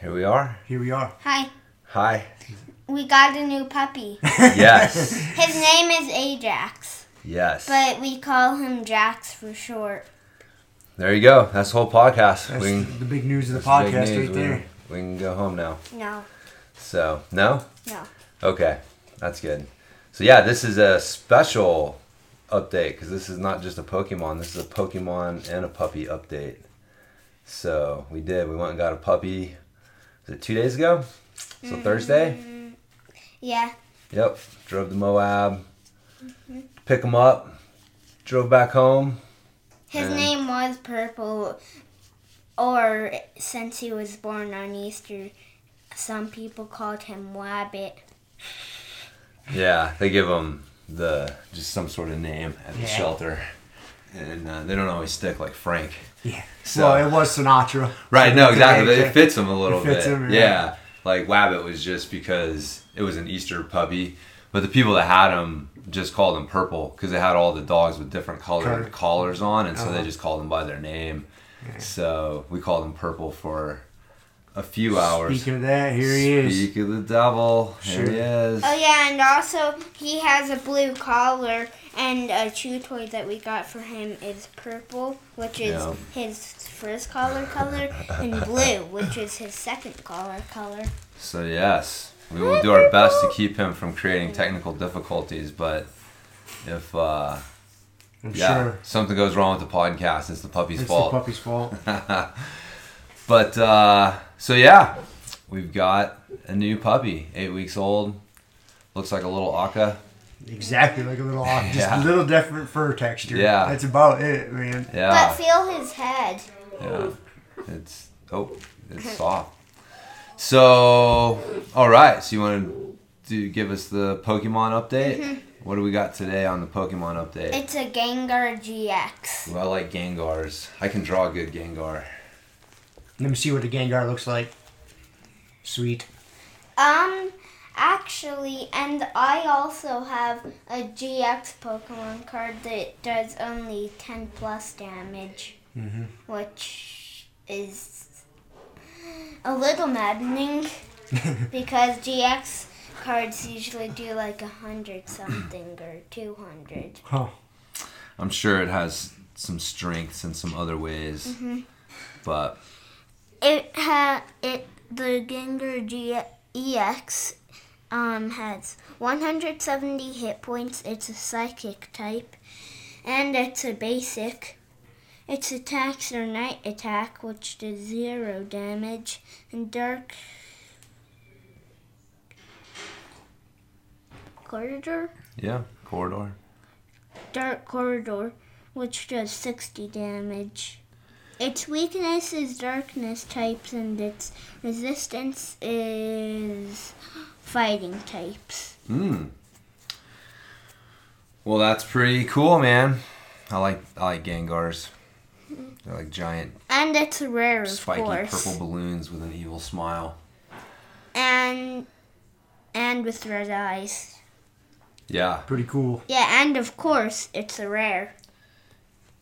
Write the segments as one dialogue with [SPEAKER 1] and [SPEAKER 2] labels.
[SPEAKER 1] Here we are.
[SPEAKER 2] here we are.
[SPEAKER 3] Hi.
[SPEAKER 1] Hi.
[SPEAKER 3] We got a new puppy.
[SPEAKER 1] Yes.
[SPEAKER 3] His name is Ajax,
[SPEAKER 1] yes.
[SPEAKER 3] but we call him Jax for short.
[SPEAKER 1] there you go. That's the whole podcast.
[SPEAKER 2] That's
[SPEAKER 1] we can,
[SPEAKER 2] the big news of the podcast
[SPEAKER 1] news.
[SPEAKER 2] right
[SPEAKER 1] We-
[SPEAKER 2] there.
[SPEAKER 1] We can go home now.
[SPEAKER 3] No,
[SPEAKER 1] So, no?
[SPEAKER 3] no.
[SPEAKER 1] Okay. That's good. So, yeah, this is a special update because this is not just a Pokemon. This is a Pokemon and a puppy update. So, we did. We went and got a puppy. Was it two days ago? So, mm-hmm. Thursday?
[SPEAKER 3] Yeah.
[SPEAKER 1] Yep. Drove to Moab. Mm-hmm. Pick him up. Drove back home.
[SPEAKER 3] His name was Purple, or since he was born on Easter, some people called him Wabbit.
[SPEAKER 1] Yeah, they give him the just some sort of name at the
[SPEAKER 2] Yeah.
[SPEAKER 1] shelter, and uh, they don't always stick like Frank.
[SPEAKER 2] Yeah.
[SPEAKER 1] So-
[SPEAKER 2] well, it was Sinatra.
[SPEAKER 1] Right? No, exactly. But it fits him a little
[SPEAKER 2] It fits
[SPEAKER 1] bit.
[SPEAKER 2] him,
[SPEAKER 1] yeah.
[SPEAKER 2] yeah.
[SPEAKER 1] like Wabbit was just because it was an Easter puppy, but the people that had him just called him Purple because they had all the dogs with different colored
[SPEAKER 2] Colored.
[SPEAKER 1] collars on, and so they
[SPEAKER 2] Uh-huh.
[SPEAKER 1] just called him by their name. So we called him Purple for a few hours.
[SPEAKER 2] Speaking of that, here he is.
[SPEAKER 1] Speak of the devil.
[SPEAKER 2] Sure.
[SPEAKER 1] Here he is.
[SPEAKER 3] Oh yeah, and also he has a blue collar, and a chew toy that we got for him is purple, which is
[SPEAKER 1] Yeah.
[SPEAKER 3] his first collar color, and blue, which is his second collar color.
[SPEAKER 1] So yes, we will do our best to keep him from creating technical difficulties. But if uh,
[SPEAKER 2] I'm
[SPEAKER 1] yeah,
[SPEAKER 2] sure
[SPEAKER 1] something goes wrong with the podcast, it's the puppy's
[SPEAKER 2] it's
[SPEAKER 1] fault.
[SPEAKER 2] the puppy's fault.
[SPEAKER 1] but uh, so yeah, we've got a new puppy, eight weeks old. Looks like a little Aka.
[SPEAKER 2] exactly like a little off, just
[SPEAKER 1] Yeah.
[SPEAKER 2] a little different fur texture.
[SPEAKER 1] Yeah.
[SPEAKER 2] That's about it, man. Yeah.
[SPEAKER 3] But
[SPEAKER 1] Yeah,
[SPEAKER 3] feel his head.
[SPEAKER 1] yeah. It's oh, it's soft. So all right, so you want to give us the Pokemon update? Mm-hmm. What do we got today on the Pokemon update?
[SPEAKER 3] It's a Gengar GX.
[SPEAKER 1] Well, I like Gengars. I can draw a good Gengar.
[SPEAKER 2] Let me see what the Gengar looks like. Sweet.
[SPEAKER 3] Um, actually, and I also have a GX Pokemon card that does only 10 plus damage,
[SPEAKER 2] Mm-hmm.
[SPEAKER 3] which is a little maddening because GX cards usually do like a hundred something or 200.
[SPEAKER 2] Huh.
[SPEAKER 1] I'm sure it has some strengths in some other ways, but
[SPEAKER 3] It ha it the Gengar G- EX um has 170 hit points. It's a psychic type, and it's a basic. Its attacks are night attack, which does zero damage, and dark corridor,
[SPEAKER 1] yeah, corridor.
[SPEAKER 3] dark corridor, which does 60 damage. Its weakness is darkness types, and its resistance is fighting types.
[SPEAKER 1] Hmm. Well, that's pretty cool, man. I like I like Gengars. They're like giant,
[SPEAKER 3] And it's rare, of
[SPEAKER 1] spiky
[SPEAKER 3] course.
[SPEAKER 1] purple balloons with an evil smile.
[SPEAKER 3] And and with red eyes.
[SPEAKER 1] Yeah,
[SPEAKER 2] Pretty cool.
[SPEAKER 3] Yeah, and of course, it's a rare.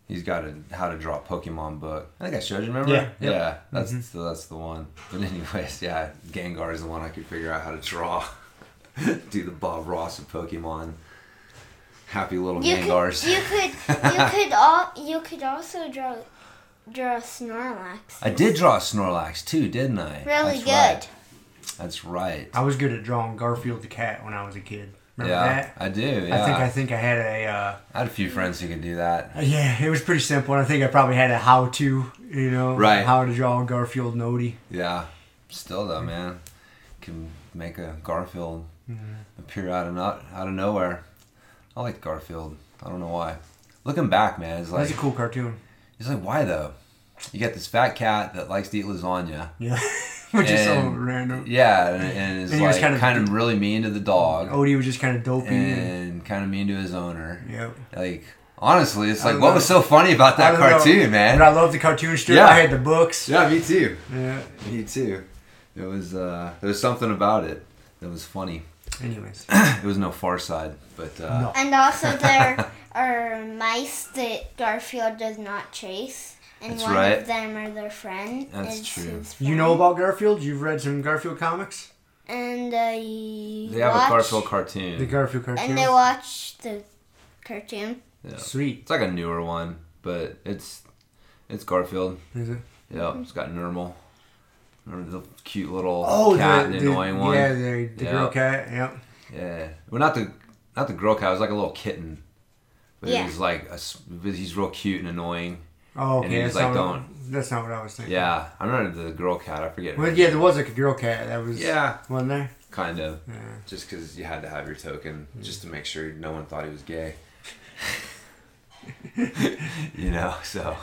[SPEAKER 1] He's got a how to draw Pokemon book. I think I showed you. Remember?
[SPEAKER 2] Yeah,
[SPEAKER 1] Yeah,
[SPEAKER 2] yep.
[SPEAKER 1] that's mm-hmm. the, that's the one. But anyways, yeah, Gengar is the one I could figure out how to draw. Do the Bob Ross of Pokemon. Happy little
[SPEAKER 3] You
[SPEAKER 1] Gengars.
[SPEAKER 3] could you could you could all you could also draw draw Snorlax.
[SPEAKER 1] I did draw a Snorlax too, didn't I?
[SPEAKER 3] Really
[SPEAKER 1] That's
[SPEAKER 3] good.
[SPEAKER 1] Right. That's right.
[SPEAKER 2] I was good at drawing Garfield the cat when I was a kid. Remember
[SPEAKER 1] yeah,
[SPEAKER 2] that?
[SPEAKER 1] I do. Yeah.
[SPEAKER 2] I think I think I had a uh,
[SPEAKER 1] I had a few friends who could do that.
[SPEAKER 2] yeah. It was pretty simple, and I think I probably had a how to, you know,
[SPEAKER 1] Right.
[SPEAKER 2] how to draw Garfield Odie.
[SPEAKER 1] Yeah. Still though, man, can make a Garfield appear out of not out of nowhere. I like Garfield. I don't know why. Looking back, man, it's like
[SPEAKER 2] That's a cool cartoon.
[SPEAKER 1] it's like why though? You got this fat cat that likes to eat lasagna.
[SPEAKER 2] Yeah, which is so random.
[SPEAKER 1] Yeah, and, and is
[SPEAKER 2] And he was
[SPEAKER 1] like
[SPEAKER 2] kind
[SPEAKER 1] kind
[SPEAKER 2] of-
[SPEAKER 1] of, really mean to the dog
[SPEAKER 2] Odie was just kind of dopey. and,
[SPEAKER 1] and kind of mean to his owner.
[SPEAKER 2] yeah.
[SPEAKER 1] Like honestly, it's
[SPEAKER 2] I
[SPEAKER 1] like what
[SPEAKER 2] know.
[SPEAKER 1] was so funny about that
[SPEAKER 2] don't know.
[SPEAKER 1] cartoon, man?
[SPEAKER 2] But I love the cartoon strip.
[SPEAKER 1] Yeah.
[SPEAKER 2] I had the books.
[SPEAKER 1] Yeah, me too.
[SPEAKER 2] Yeah.
[SPEAKER 1] Me too. It was uh, there was something about it that was funny.
[SPEAKER 2] Anyways,
[SPEAKER 1] It was no Far Side, but uh,
[SPEAKER 2] No.
[SPEAKER 3] And also there are mice that Garfield does not chase. And
[SPEAKER 1] That's
[SPEAKER 3] one
[SPEAKER 1] right.
[SPEAKER 3] of them are their friend.
[SPEAKER 1] That's
[SPEAKER 3] is
[SPEAKER 1] true.
[SPEAKER 2] you know about Garfield? You've read some Garfield comics?
[SPEAKER 3] And I
[SPEAKER 1] they have
[SPEAKER 3] watch,
[SPEAKER 1] a Garfield cartoon.
[SPEAKER 2] The Garfield cartoon.
[SPEAKER 3] And they watch the cartoon.
[SPEAKER 1] yeah.
[SPEAKER 2] Sweet.
[SPEAKER 1] It's like a newer one, but it's it's Garfield.
[SPEAKER 2] Is it?
[SPEAKER 1] Yeah, it's got Nermal. Remember the cute little
[SPEAKER 2] Oh,
[SPEAKER 1] cat,
[SPEAKER 2] the,
[SPEAKER 1] the,
[SPEAKER 2] the
[SPEAKER 1] annoying one.
[SPEAKER 2] Yeah, the, the
[SPEAKER 1] Yeah.
[SPEAKER 2] girl cat. Yep.
[SPEAKER 1] Yeah. Well, not the not the girl cat. It was like a little kitten. But
[SPEAKER 3] Yeah.
[SPEAKER 1] he was like a s but he's real cute and annoying.
[SPEAKER 2] Oh,
[SPEAKER 1] And
[SPEAKER 2] okay.
[SPEAKER 1] he
[SPEAKER 2] That's
[SPEAKER 1] was like,
[SPEAKER 2] not, what, that's not what I was thinking.
[SPEAKER 1] Yeah, I remember the girl cat. I forget.
[SPEAKER 2] Well, yeah, there was like a girl cat that was.
[SPEAKER 1] Yeah,
[SPEAKER 2] Wasn't there?
[SPEAKER 1] kind of.
[SPEAKER 2] Yeah.
[SPEAKER 1] Just because you had to have your token, hmm. just to make sure no one thought he was gay. you know, so.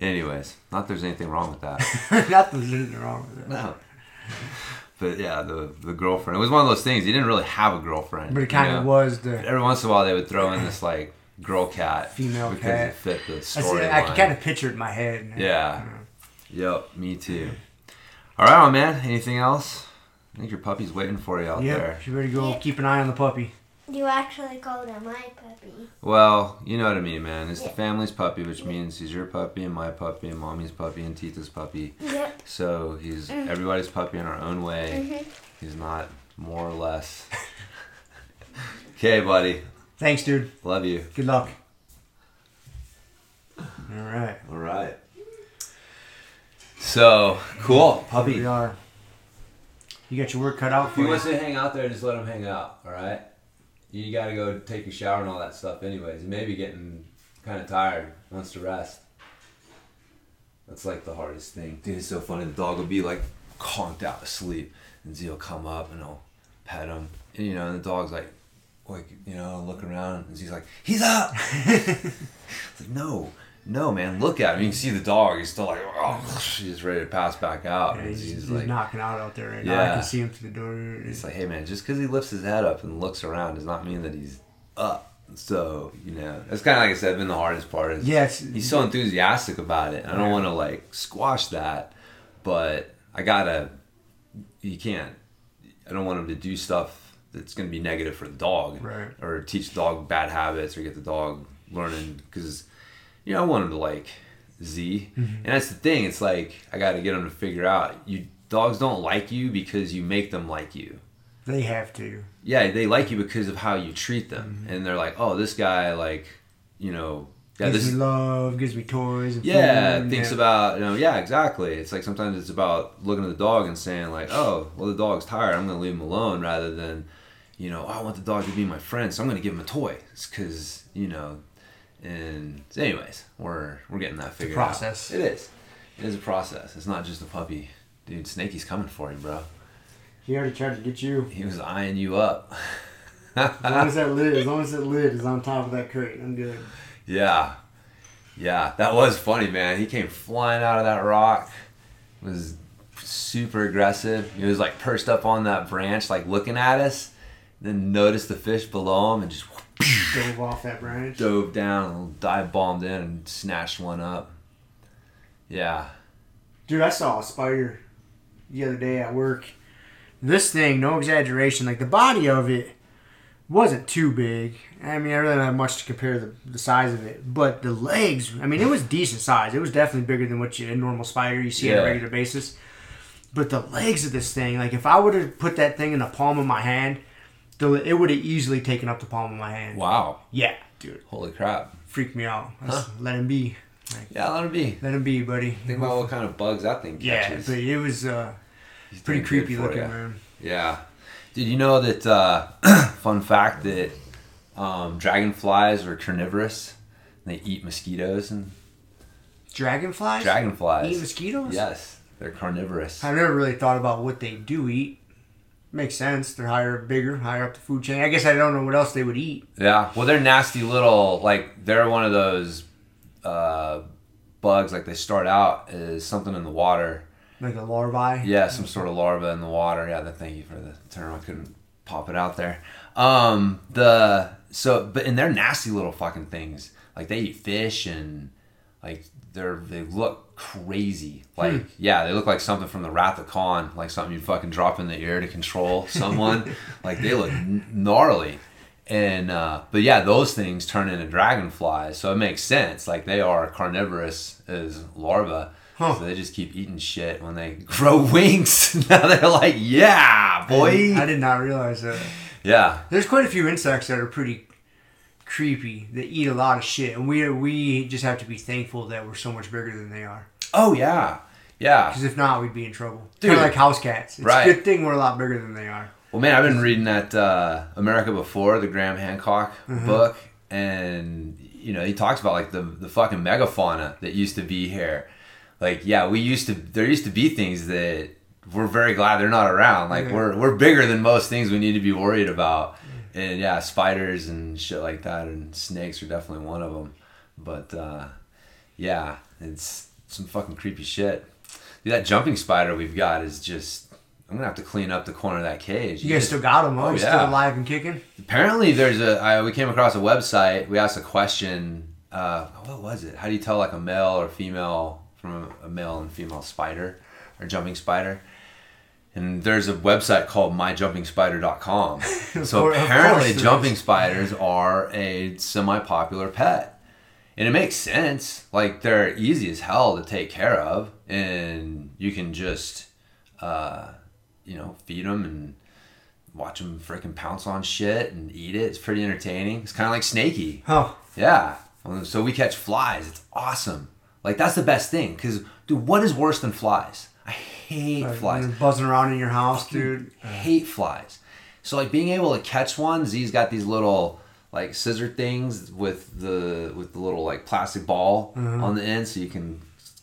[SPEAKER 1] Anyways, not there's anything wrong with that.
[SPEAKER 2] not that there's anything wrong with it.
[SPEAKER 1] No. But yeah, the the girlfriend. It was one of those things. He didn't really have a girlfriend.
[SPEAKER 2] But it kind of
[SPEAKER 1] know?
[SPEAKER 2] was the.
[SPEAKER 1] Every once in a while, they would throw in this like girl cat,
[SPEAKER 2] Female
[SPEAKER 1] because
[SPEAKER 2] cat.
[SPEAKER 1] it fit the
[SPEAKER 2] I,
[SPEAKER 1] story.
[SPEAKER 2] see, I can kind of picture it in my head.
[SPEAKER 1] Yeah. Yep, me too. All right, man. Anything else? I think your puppy's waiting for you out
[SPEAKER 2] Yep.
[SPEAKER 1] there.
[SPEAKER 2] You better go
[SPEAKER 3] Yeah.
[SPEAKER 2] keep an eye on the puppy.
[SPEAKER 3] You actually called him my puppy.
[SPEAKER 1] Well, you know what I mean, man. It's the family's puppy, which means he's your puppy and my puppy and mommy's puppy and Tita's puppy.
[SPEAKER 3] Yep.
[SPEAKER 1] So he's everybody's puppy in our own way.
[SPEAKER 3] Mhm.
[SPEAKER 1] He's not more or less. okay, buddy.
[SPEAKER 2] Thanks, dude.
[SPEAKER 1] Love you.
[SPEAKER 2] Good luck. All right.
[SPEAKER 1] All right. So cool,
[SPEAKER 2] Here
[SPEAKER 1] puppy.
[SPEAKER 2] we are. You got your work cut out
[SPEAKER 1] If
[SPEAKER 2] for
[SPEAKER 1] he
[SPEAKER 2] you.
[SPEAKER 1] wants to hang out there, just let him hang out. All right. You got to go take your shower and all that stuff, anyways. He may be getting kind of tired. Wants to rest. That's like the hardest thing. Dude, it's so funny. The dog will be like conked out asleep, and Z will come up and he'll pet him. And, you know, and the dog's like, like you know, look around, and he's like, he's up. it's like, no, no, man, look at him. You can see the dog. He's still like, oh, he's ready to pass back out.
[SPEAKER 2] Yeah,
[SPEAKER 1] and
[SPEAKER 2] he's, he's
[SPEAKER 1] like,
[SPEAKER 2] knocking out out there right now. I can see him through the door.
[SPEAKER 1] it's like, hey man, just because he lifts his head up and looks around does not mean that he's up. So you know, that's kind of like I said, been the hardest part. Is
[SPEAKER 2] Yes.
[SPEAKER 1] he's so enthusiastic about it. I don't want to like squash that, but I gotta. You can't. I don't want him to do stuff that's going to be negative for the dog,
[SPEAKER 2] Right.
[SPEAKER 1] Or teach the dog bad habits, or get the dog learning because, you know, I want him to like Z,
[SPEAKER 2] Mm-hmm.
[SPEAKER 1] and that's the thing. It's like I got to get him to figure out you dogs don't like you because you make them like you
[SPEAKER 2] They have to.
[SPEAKER 1] yeah, they like you because of how you treat them,
[SPEAKER 2] Mm-hmm.
[SPEAKER 1] and they're like, oh, this guy, like, you know, yeah,
[SPEAKER 2] gives
[SPEAKER 1] this,
[SPEAKER 2] me love, gives me toys. And
[SPEAKER 1] yeah,
[SPEAKER 2] food,
[SPEAKER 1] thinks
[SPEAKER 2] yeah.
[SPEAKER 1] about, you know, yeah, exactly. It's like sometimes it's about looking at the dog and saying like, oh, well, the dog's tired, I'm gonna leave him alone, rather than, you know, oh, I want the dog to be my friend, so I'm gonna give him a toy, because you know, and anyways, we're we're getting that figured
[SPEAKER 2] process.
[SPEAKER 1] out. It is, it is a process. It's not just a puppy, dude. Snakey's coming for you, bro.
[SPEAKER 2] He already tried to get you.
[SPEAKER 1] He was eyeing you up.
[SPEAKER 2] As long as that lid, as long as that lid is on top of that crate, I'm good.
[SPEAKER 1] Yeah. Yeah, that was funny, man. He came flying out of that rock. Was super aggressive. He was like perched up on that branch, like looking at us. Then noticed the fish below him and just
[SPEAKER 2] Dove off that branch.
[SPEAKER 1] dove down and dive bombed in and snatched one up. Yeah.
[SPEAKER 2] Dude, I saw a spider the other day at work. This thing, no exaggeration, like the body of it wasn't too big. I mean, I really don't have much to compare the, the size of it, but the legs, I mean, it was decent size. It was definitely bigger than what you, a normal spider you see on a regular basis. But the legs of this thing, like if I would have put that thing in the palm of my hand, the, it would have easily taken up the palm of my hand.
[SPEAKER 1] Wow.
[SPEAKER 2] Yeah, dude,
[SPEAKER 1] Holy crap.
[SPEAKER 2] freaked me out.
[SPEAKER 1] Huh.
[SPEAKER 2] Let him be.
[SPEAKER 1] Yeah, let him be.
[SPEAKER 2] Let him be, buddy.
[SPEAKER 1] Think about what kind of bugs that thing catches.
[SPEAKER 2] yeah, but it was uh, pretty creepy looking,
[SPEAKER 1] ya.
[SPEAKER 2] man.
[SPEAKER 1] Yeah. Did you know that, uh, fun fact, that um, dragonflies are carnivorous? They eat mosquitoes and
[SPEAKER 2] Dragonflies?
[SPEAKER 1] dragonflies.
[SPEAKER 2] Eat mosquitoes?
[SPEAKER 1] Yes, they're carnivorous.
[SPEAKER 2] I've never really thought about what they do eat. Makes sense. They're higher, bigger, higher up the food chain. I guess I don't know what else they would eat.
[SPEAKER 1] Yeah. Well, they're nasty little, like, they're one of those uh, bugs, like, they start out as something in the water.
[SPEAKER 2] Like a larvae.
[SPEAKER 1] Yeah, some sort of larva in the water. Yeah, thank you for the term. I couldn't pop it out there. Um, the so, but and they're nasty little fucking things. Like they eat fish and like they're they look crazy. Like yeah, they look like something from the Wrath of Khan, like something you fucking drop in the air to control someone. like they look n- gnarly. And uh, but yeah, those things turn into dragonflies, so it makes sense. Like they are carnivorous as larvae.
[SPEAKER 2] Huh.
[SPEAKER 1] So they just keep eating shit when they grow wings. now they're like, yeah, boy.
[SPEAKER 2] I did not realize that.
[SPEAKER 1] Yeah.
[SPEAKER 2] There's quite a few insects that are pretty creepy. That eat a lot of shit, and we we just have to be thankful that we're so much bigger than they are.
[SPEAKER 1] Oh yeah. Yeah.
[SPEAKER 2] Because if not, we'd be in trouble.
[SPEAKER 1] Dude.
[SPEAKER 2] Kind of like house cats. It's
[SPEAKER 1] Right.
[SPEAKER 2] a good thing we're a lot bigger than they are.
[SPEAKER 1] Well, man, I've been reading that uh, America Before, the Graham Hancock
[SPEAKER 2] Mm-hmm.
[SPEAKER 1] book, and you know he talks about like the the fucking megafauna that used to be here. Like, yeah, we used to. There used to be things that we're very glad they're not around. Like,
[SPEAKER 2] Yeah.
[SPEAKER 1] we're we're bigger than most things we need to be worried about. And yeah, spiders and shit like that, and snakes are definitely one of them. But uh, yeah, it's some fucking creepy shit. Dude, that jumping spider we've got is just. I'm gonna have to clean up the corner of that cage.
[SPEAKER 2] You guys still got them, huh?
[SPEAKER 1] Oh,
[SPEAKER 2] He's
[SPEAKER 1] yeah.
[SPEAKER 2] still alive and kicking?
[SPEAKER 1] Apparently, there's a. I, we came across a website. We asked a question. Uh, what was it? How do you tell like a male or female from a, a male and female spider or jumping spider? And there's a website called myjumpingspider.com. So apparently, jumping spiders are a semi-popular pet, and it makes sense. Like they're easy as hell to take care of, and you can just, uh, you know, feed them and watch them freaking pounce on shit and eat it. It's pretty entertaining. It's kind of like snaky.
[SPEAKER 2] Oh,
[SPEAKER 1] Yeah. So we catch flies. It's awesome. Like that's the best thing. Cause dude, what is worse than flies? Hate
[SPEAKER 2] like,
[SPEAKER 1] flies.
[SPEAKER 2] they're buzzing around in your house, dude.
[SPEAKER 1] hate flies. So like being able to catch one, Z's got these little like scissor things with the with the little like plastic ball mm-hmm. on the end, so you can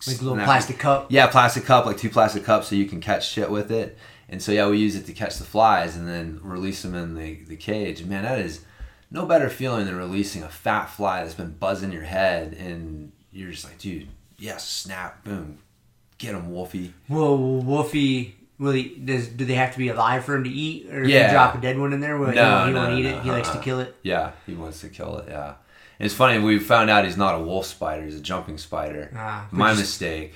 [SPEAKER 2] Like a little plastic cup.
[SPEAKER 1] Yeah, plastic cup, like two plastic cups, so you can catch shit with it. And so yeah, we use it to catch the flies and then release them in the the cage. Man, that is no better feeling than releasing a fat fly that's been buzzing your head, and you're just like, dude, yes, snap, boom, get him, Wolfie.
[SPEAKER 2] Well, Wolfie, Will he? Does do they have to be alive for him to eat, or
[SPEAKER 1] Yeah.
[SPEAKER 2] drop a dead one in there? Will he,
[SPEAKER 1] No,
[SPEAKER 2] he
[SPEAKER 1] no,
[SPEAKER 2] won't
[SPEAKER 1] no,
[SPEAKER 2] eat it. He likes to
[SPEAKER 1] uh-uh.
[SPEAKER 2] kill it.
[SPEAKER 1] Yeah, he wants to kill it. Yeah, and it's funny. We found out he's not a wolf spider. He's a jumping spider.
[SPEAKER 2] Ah,
[SPEAKER 1] My mistake.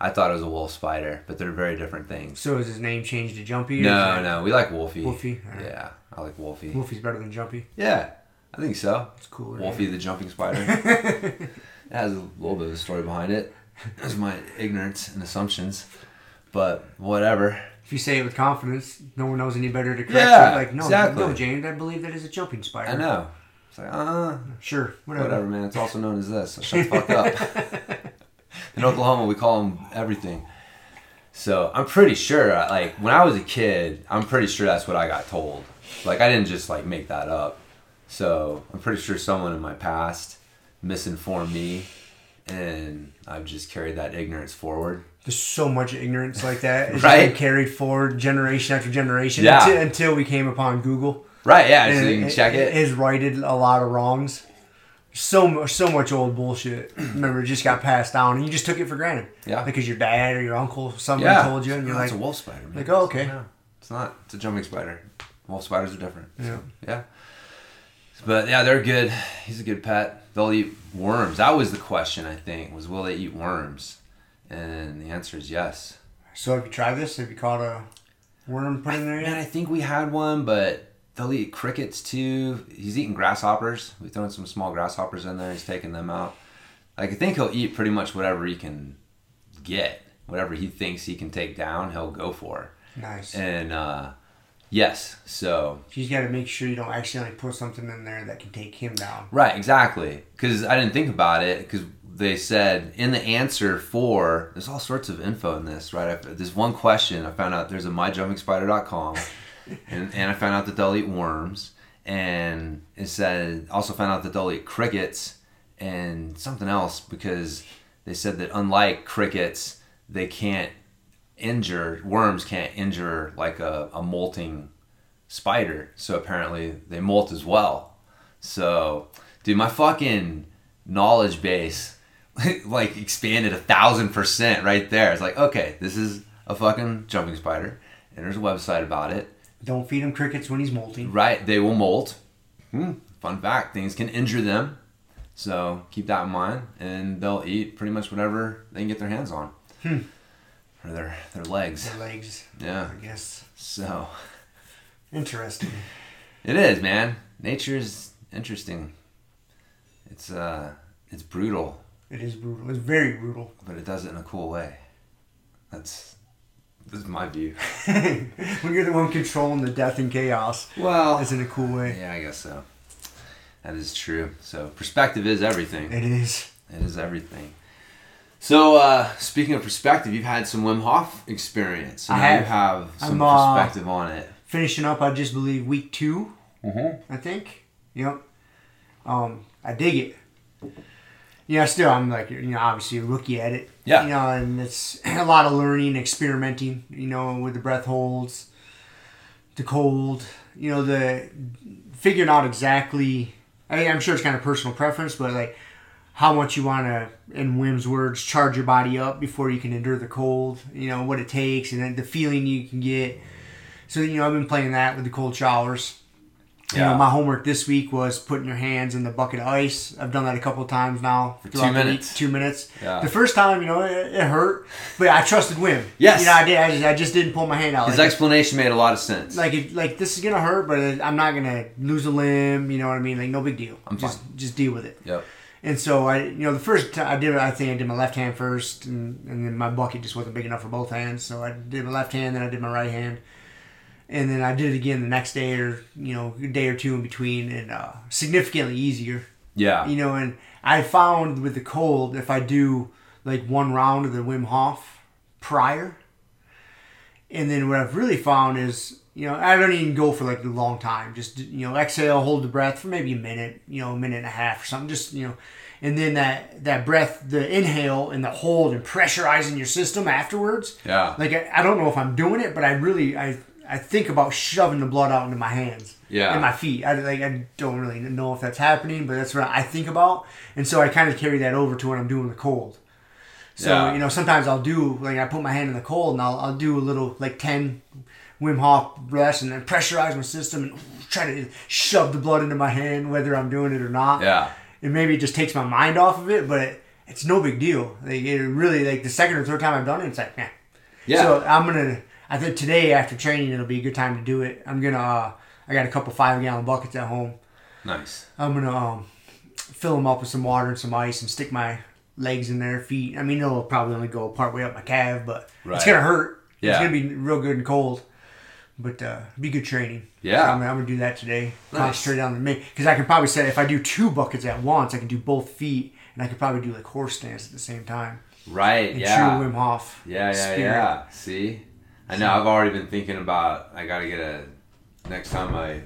[SPEAKER 1] I thought it was a wolf spider, but they're very different things.
[SPEAKER 2] So is his name changed to Jumpy?
[SPEAKER 1] No, no, we like Wolfie.
[SPEAKER 2] Wolfie? Alright.
[SPEAKER 1] Yeah, I like Wolfie.
[SPEAKER 2] Wolfie's better than Jumpy.
[SPEAKER 1] Yeah, I think so.
[SPEAKER 2] It's cool.
[SPEAKER 1] Wolfie the jumping spider. it has a little bit of a story behind it. That's my ignorance and assumptions, but whatever.
[SPEAKER 2] If you say it with confidence, no one knows any better to correct
[SPEAKER 1] Yeah,
[SPEAKER 2] it. Like, no,
[SPEAKER 1] exactly.
[SPEAKER 2] no, James, I believe that is a jumping spider.
[SPEAKER 1] I know. It's like, uh,
[SPEAKER 2] Sure, whatever.
[SPEAKER 1] whatever, man. It's also known as this. So shut the fuck up. In Oklahoma, we call them everything. So I'm pretty sure, like when I was a kid, I'm pretty sure that's what I got told. Like I didn't just like make that up. So I'm pretty sure someone in my past misinformed me, and I've just carried that ignorance forward.
[SPEAKER 2] There's so much ignorance like that. It's
[SPEAKER 1] Right?
[SPEAKER 2] carried forward generation after generation
[SPEAKER 1] Yeah.
[SPEAKER 2] until, until we came upon Google.
[SPEAKER 1] Right? Yeah. So
[SPEAKER 2] And
[SPEAKER 1] you can check
[SPEAKER 2] It
[SPEAKER 1] it.
[SPEAKER 2] has righted a lot of wrongs. So much, so much old bullshit. Remember, it just got passed down, and you just took it for granted.
[SPEAKER 1] Yeah.
[SPEAKER 2] Because your dad or your uncle, somebody
[SPEAKER 1] yeah.
[SPEAKER 2] told you, and you're
[SPEAKER 1] No,
[SPEAKER 2] like,
[SPEAKER 1] it's a wolf spider. Man.
[SPEAKER 2] like, oh, okay.
[SPEAKER 1] It's not. It's a jumping spider. Wolf spiders are different.
[SPEAKER 2] Yeah.
[SPEAKER 1] Yeah. But yeah, they're good. He's a good pet. They'll eat worms. That was the question, I think, was will they eat worms? And the answer is yes.
[SPEAKER 2] So have you tried this? Have you caught a worm put in there
[SPEAKER 1] Man,
[SPEAKER 2] yet?
[SPEAKER 1] I think we had one, but they'll eat crickets too. He's eating grasshoppers. We've thrown some small grasshoppers in there. He's taking them out. Like I think he'll eat pretty much whatever he can get. Whatever he thinks he can take down, he'll go for.
[SPEAKER 2] Nice.
[SPEAKER 1] And uh, yes, so
[SPEAKER 2] You just got to make sure you don't accidentally put something in there that can take him down.
[SPEAKER 1] Right, exactly. Because I didn't think about it. Because they said in the answer for there's all sorts of info in this. Right, I, there's one question I found out. There's a myjumpingspider.com, and and I found out that they'll eat worms, and it said also found out that they'll eat crickets and something else because they said that unlike crickets, they can't injure worms can't injure like a, a molting spider. So apparently they molt as well. So, dude, my fucking knowledge base like expanded a thousand percent right there. It's like, okay, this is a fucking jumping spider, and there's a website about it.
[SPEAKER 2] Don't feed him crickets when he's molting.
[SPEAKER 1] Right, they will molt. Hmm, fun fact: things can injure them, so keep that in mind. And they'll eat pretty much whatever they can get their hands on,
[SPEAKER 2] Hmm.
[SPEAKER 1] Or their their legs.
[SPEAKER 2] Their legs,
[SPEAKER 1] Yeah.
[SPEAKER 2] I guess.
[SPEAKER 1] So
[SPEAKER 2] Interesting.
[SPEAKER 1] it is, man. Nature is interesting. It's uh, it's brutal,
[SPEAKER 2] It is brutal. It's very brutal.
[SPEAKER 1] but it does it in a cool way. That's this is my view.
[SPEAKER 2] when you're the one controlling the death and chaos,
[SPEAKER 1] Well,
[SPEAKER 2] it's in a cool way.
[SPEAKER 1] yeah, I guess so. That is true. So perspective is everything.
[SPEAKER 2] It is.
[SPEAKER 1] It is everything. So uh, speaking of perspective, you've had some Wim Hof experience.
[SPEAKER 2] I have.
[SPEAKER 1] You have some
[SPEAKER 2] I'm, uh,
[SPEAKER 1] perspective on it.
[SPEAKER 2] Finishing up, I just believe week 2
[SPEAKER 1] Mm-hmm.
[SPEAKER 2] I think. Yep. Um, I dig it. Yeah, still, I'm like, you know, obviously a rookie at it.
[SPEAKER 1] Yeah.
[SPEAKER 2] You know, and it's a lot of learning, experimenting, you know, with the breath holds, the cold, you know, the figuring out exactly, I mean, I'm sure it's kind of personal preference, but like how much you want to, in Wim's words, charge your body up before you can endure the cold, you know, what it takes, and then the feeling you can get. So, you know, I've been playing that with the cold showers. You
[SPEAKER 1] Yeah.
[SPEAKER 2] know, my homework this week was putting your hands in the bucket of ice. I've done that a couple of times now.
[SPEAKER 1] For two
[SPEAKER 2] the week.
[SPEAKER 1] minutes?
[SPEAKER 2] Two minutes.
[SPEAKER 1] Yeah.
[SPEAKER 2] The first time, you know, it, it hurt, but I trusted Wim.
[SPEAKER 1] Yes.
[SPEAKER 2] You know, I did. I just, I just didn't pull my hand out.
[SPEAKER 1] His
[SPEAKER 2] Like,
[SPEAKER 1] explanation made a lot of sense.
[SPEAKER 2] like, it, like this is gonna hurt, but I'm not gonna lose a limb. You know what I mean? Like, no big deal.
[SPEAKER 1] I'm
[SPEAKER 2] just, just deal with it.
[SPEAKER 1] yep.
[SPEAKER 2] And so I, you know, the first time I did, I think I did my left hand first, and, and then my bucket just wasn't big enough for both hands. So I did my left hand, then I did my right hand, and then I did it again the next day or you know a day or two in between, and uh, significantly easier.
[SPEAKER 1] Yeah.
[SPEAKER 2] You know, and I found with the cold, if I do like one round of the Wim Hof prior, and then what I've really found is, you know, I don't even go for like a long time. Just you know, exhale, hold the breath for maybe a minute, you know, a minute and a half or something. Just you know, and then that that breath, the inhale and the hold and pressurizing your system afterwards.
[SPEAKER 1] Yeah.
[SPEAKER 2] Like I, I don't know if I'm doing it, but I really I I think about shoving the blood out into my hands.
[SPEAKER 1] Yeah.
[SPEAKER 2] And my feet. I like I don't really know if that's happening, but that's what I think about. And so I kind of carry that over to when I'm doing the cold. So
[SPEAKER 1] Yeah.
[SPEAKER 2] you know, sometimes I'll do like I put my hand in the cold and I'll, I'll do a little like ten Wim Hof breaths and then pressurize my system and try to shove the blood into my hand whether I'm doing it or not.
[SPEAKER 1] Yeah.
[SPEAKER 2] And maybe it just takes my mind off of it, but it, it's no big deal. Like it really like the second or third time I've done it, it's like man.
[SPEAKER 1] Yeah.
[SPEAKER 2] So I'm gonna. I think today after training it'll be a good time to do it. I'm gonna. Uh, I got a couple five gallon buckets at home.
[SPEAKER 1] nice.
[SPEAKER 2] I'm gonna um, fill them up with some water and some ice and stick my legs in there, feet. I mean, it'll probably only go part way up my calf, but
[SPEAKER 1] Right.
[SPEAKER 2] it's gonna hurt.
[SPEAKER 1] Yeah.
[SPEAKER 2] It's gonna be real good and cold, but uh, be good training.
[SPEAKER 1] Yeah.
[SPEAKER 2] So I'm, I'm gonna do that today.
[SPEAKER 1] Nice.
[SPEAKER 2] Concentrate on the main because I can probably say if I do two buckets at once, I can do both feet, and I could probably do like horse stance at the same time.
[SPEAKER 1] Right.
[SPEAKER 2] And
[SPEAKER 1] yeah.
[SPEAKER 2] true Wim Hof.
[SPEAKER 1] Yeah, yeah,
[SPEAKER 2] spirit.
[SPEAKER 1] yeah. See, I know. I've already been thinking about. I gotta get a. Next time I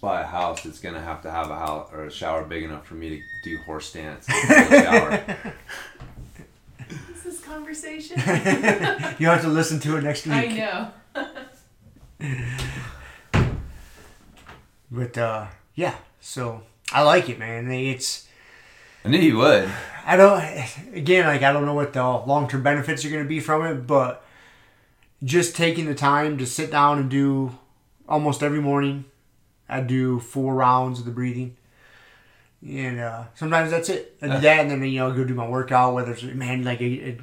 [SPEAKER 1] buy a house, it's gonna have to have a house or a shower big enough for me to do horse stance. in the shower.
[SPEAKER 4] This is conversation.
[SPEAKER 2] You have to listen to it next week.
[SPEAKER 4] I know.
[SPEAKER 2] But uh, yeah, so I like it, man. It's
[SPEAKER 1] I knew you would.
[SPEAKER 2] I don't again like I don't know what the long term benefits are going to be from it, but just taking the time to sit down and do almost every morning. I do four rounds of the breathing, and uh, sometimes that's it. I do that, and then you know go do my workout. Whether it's man like it, it,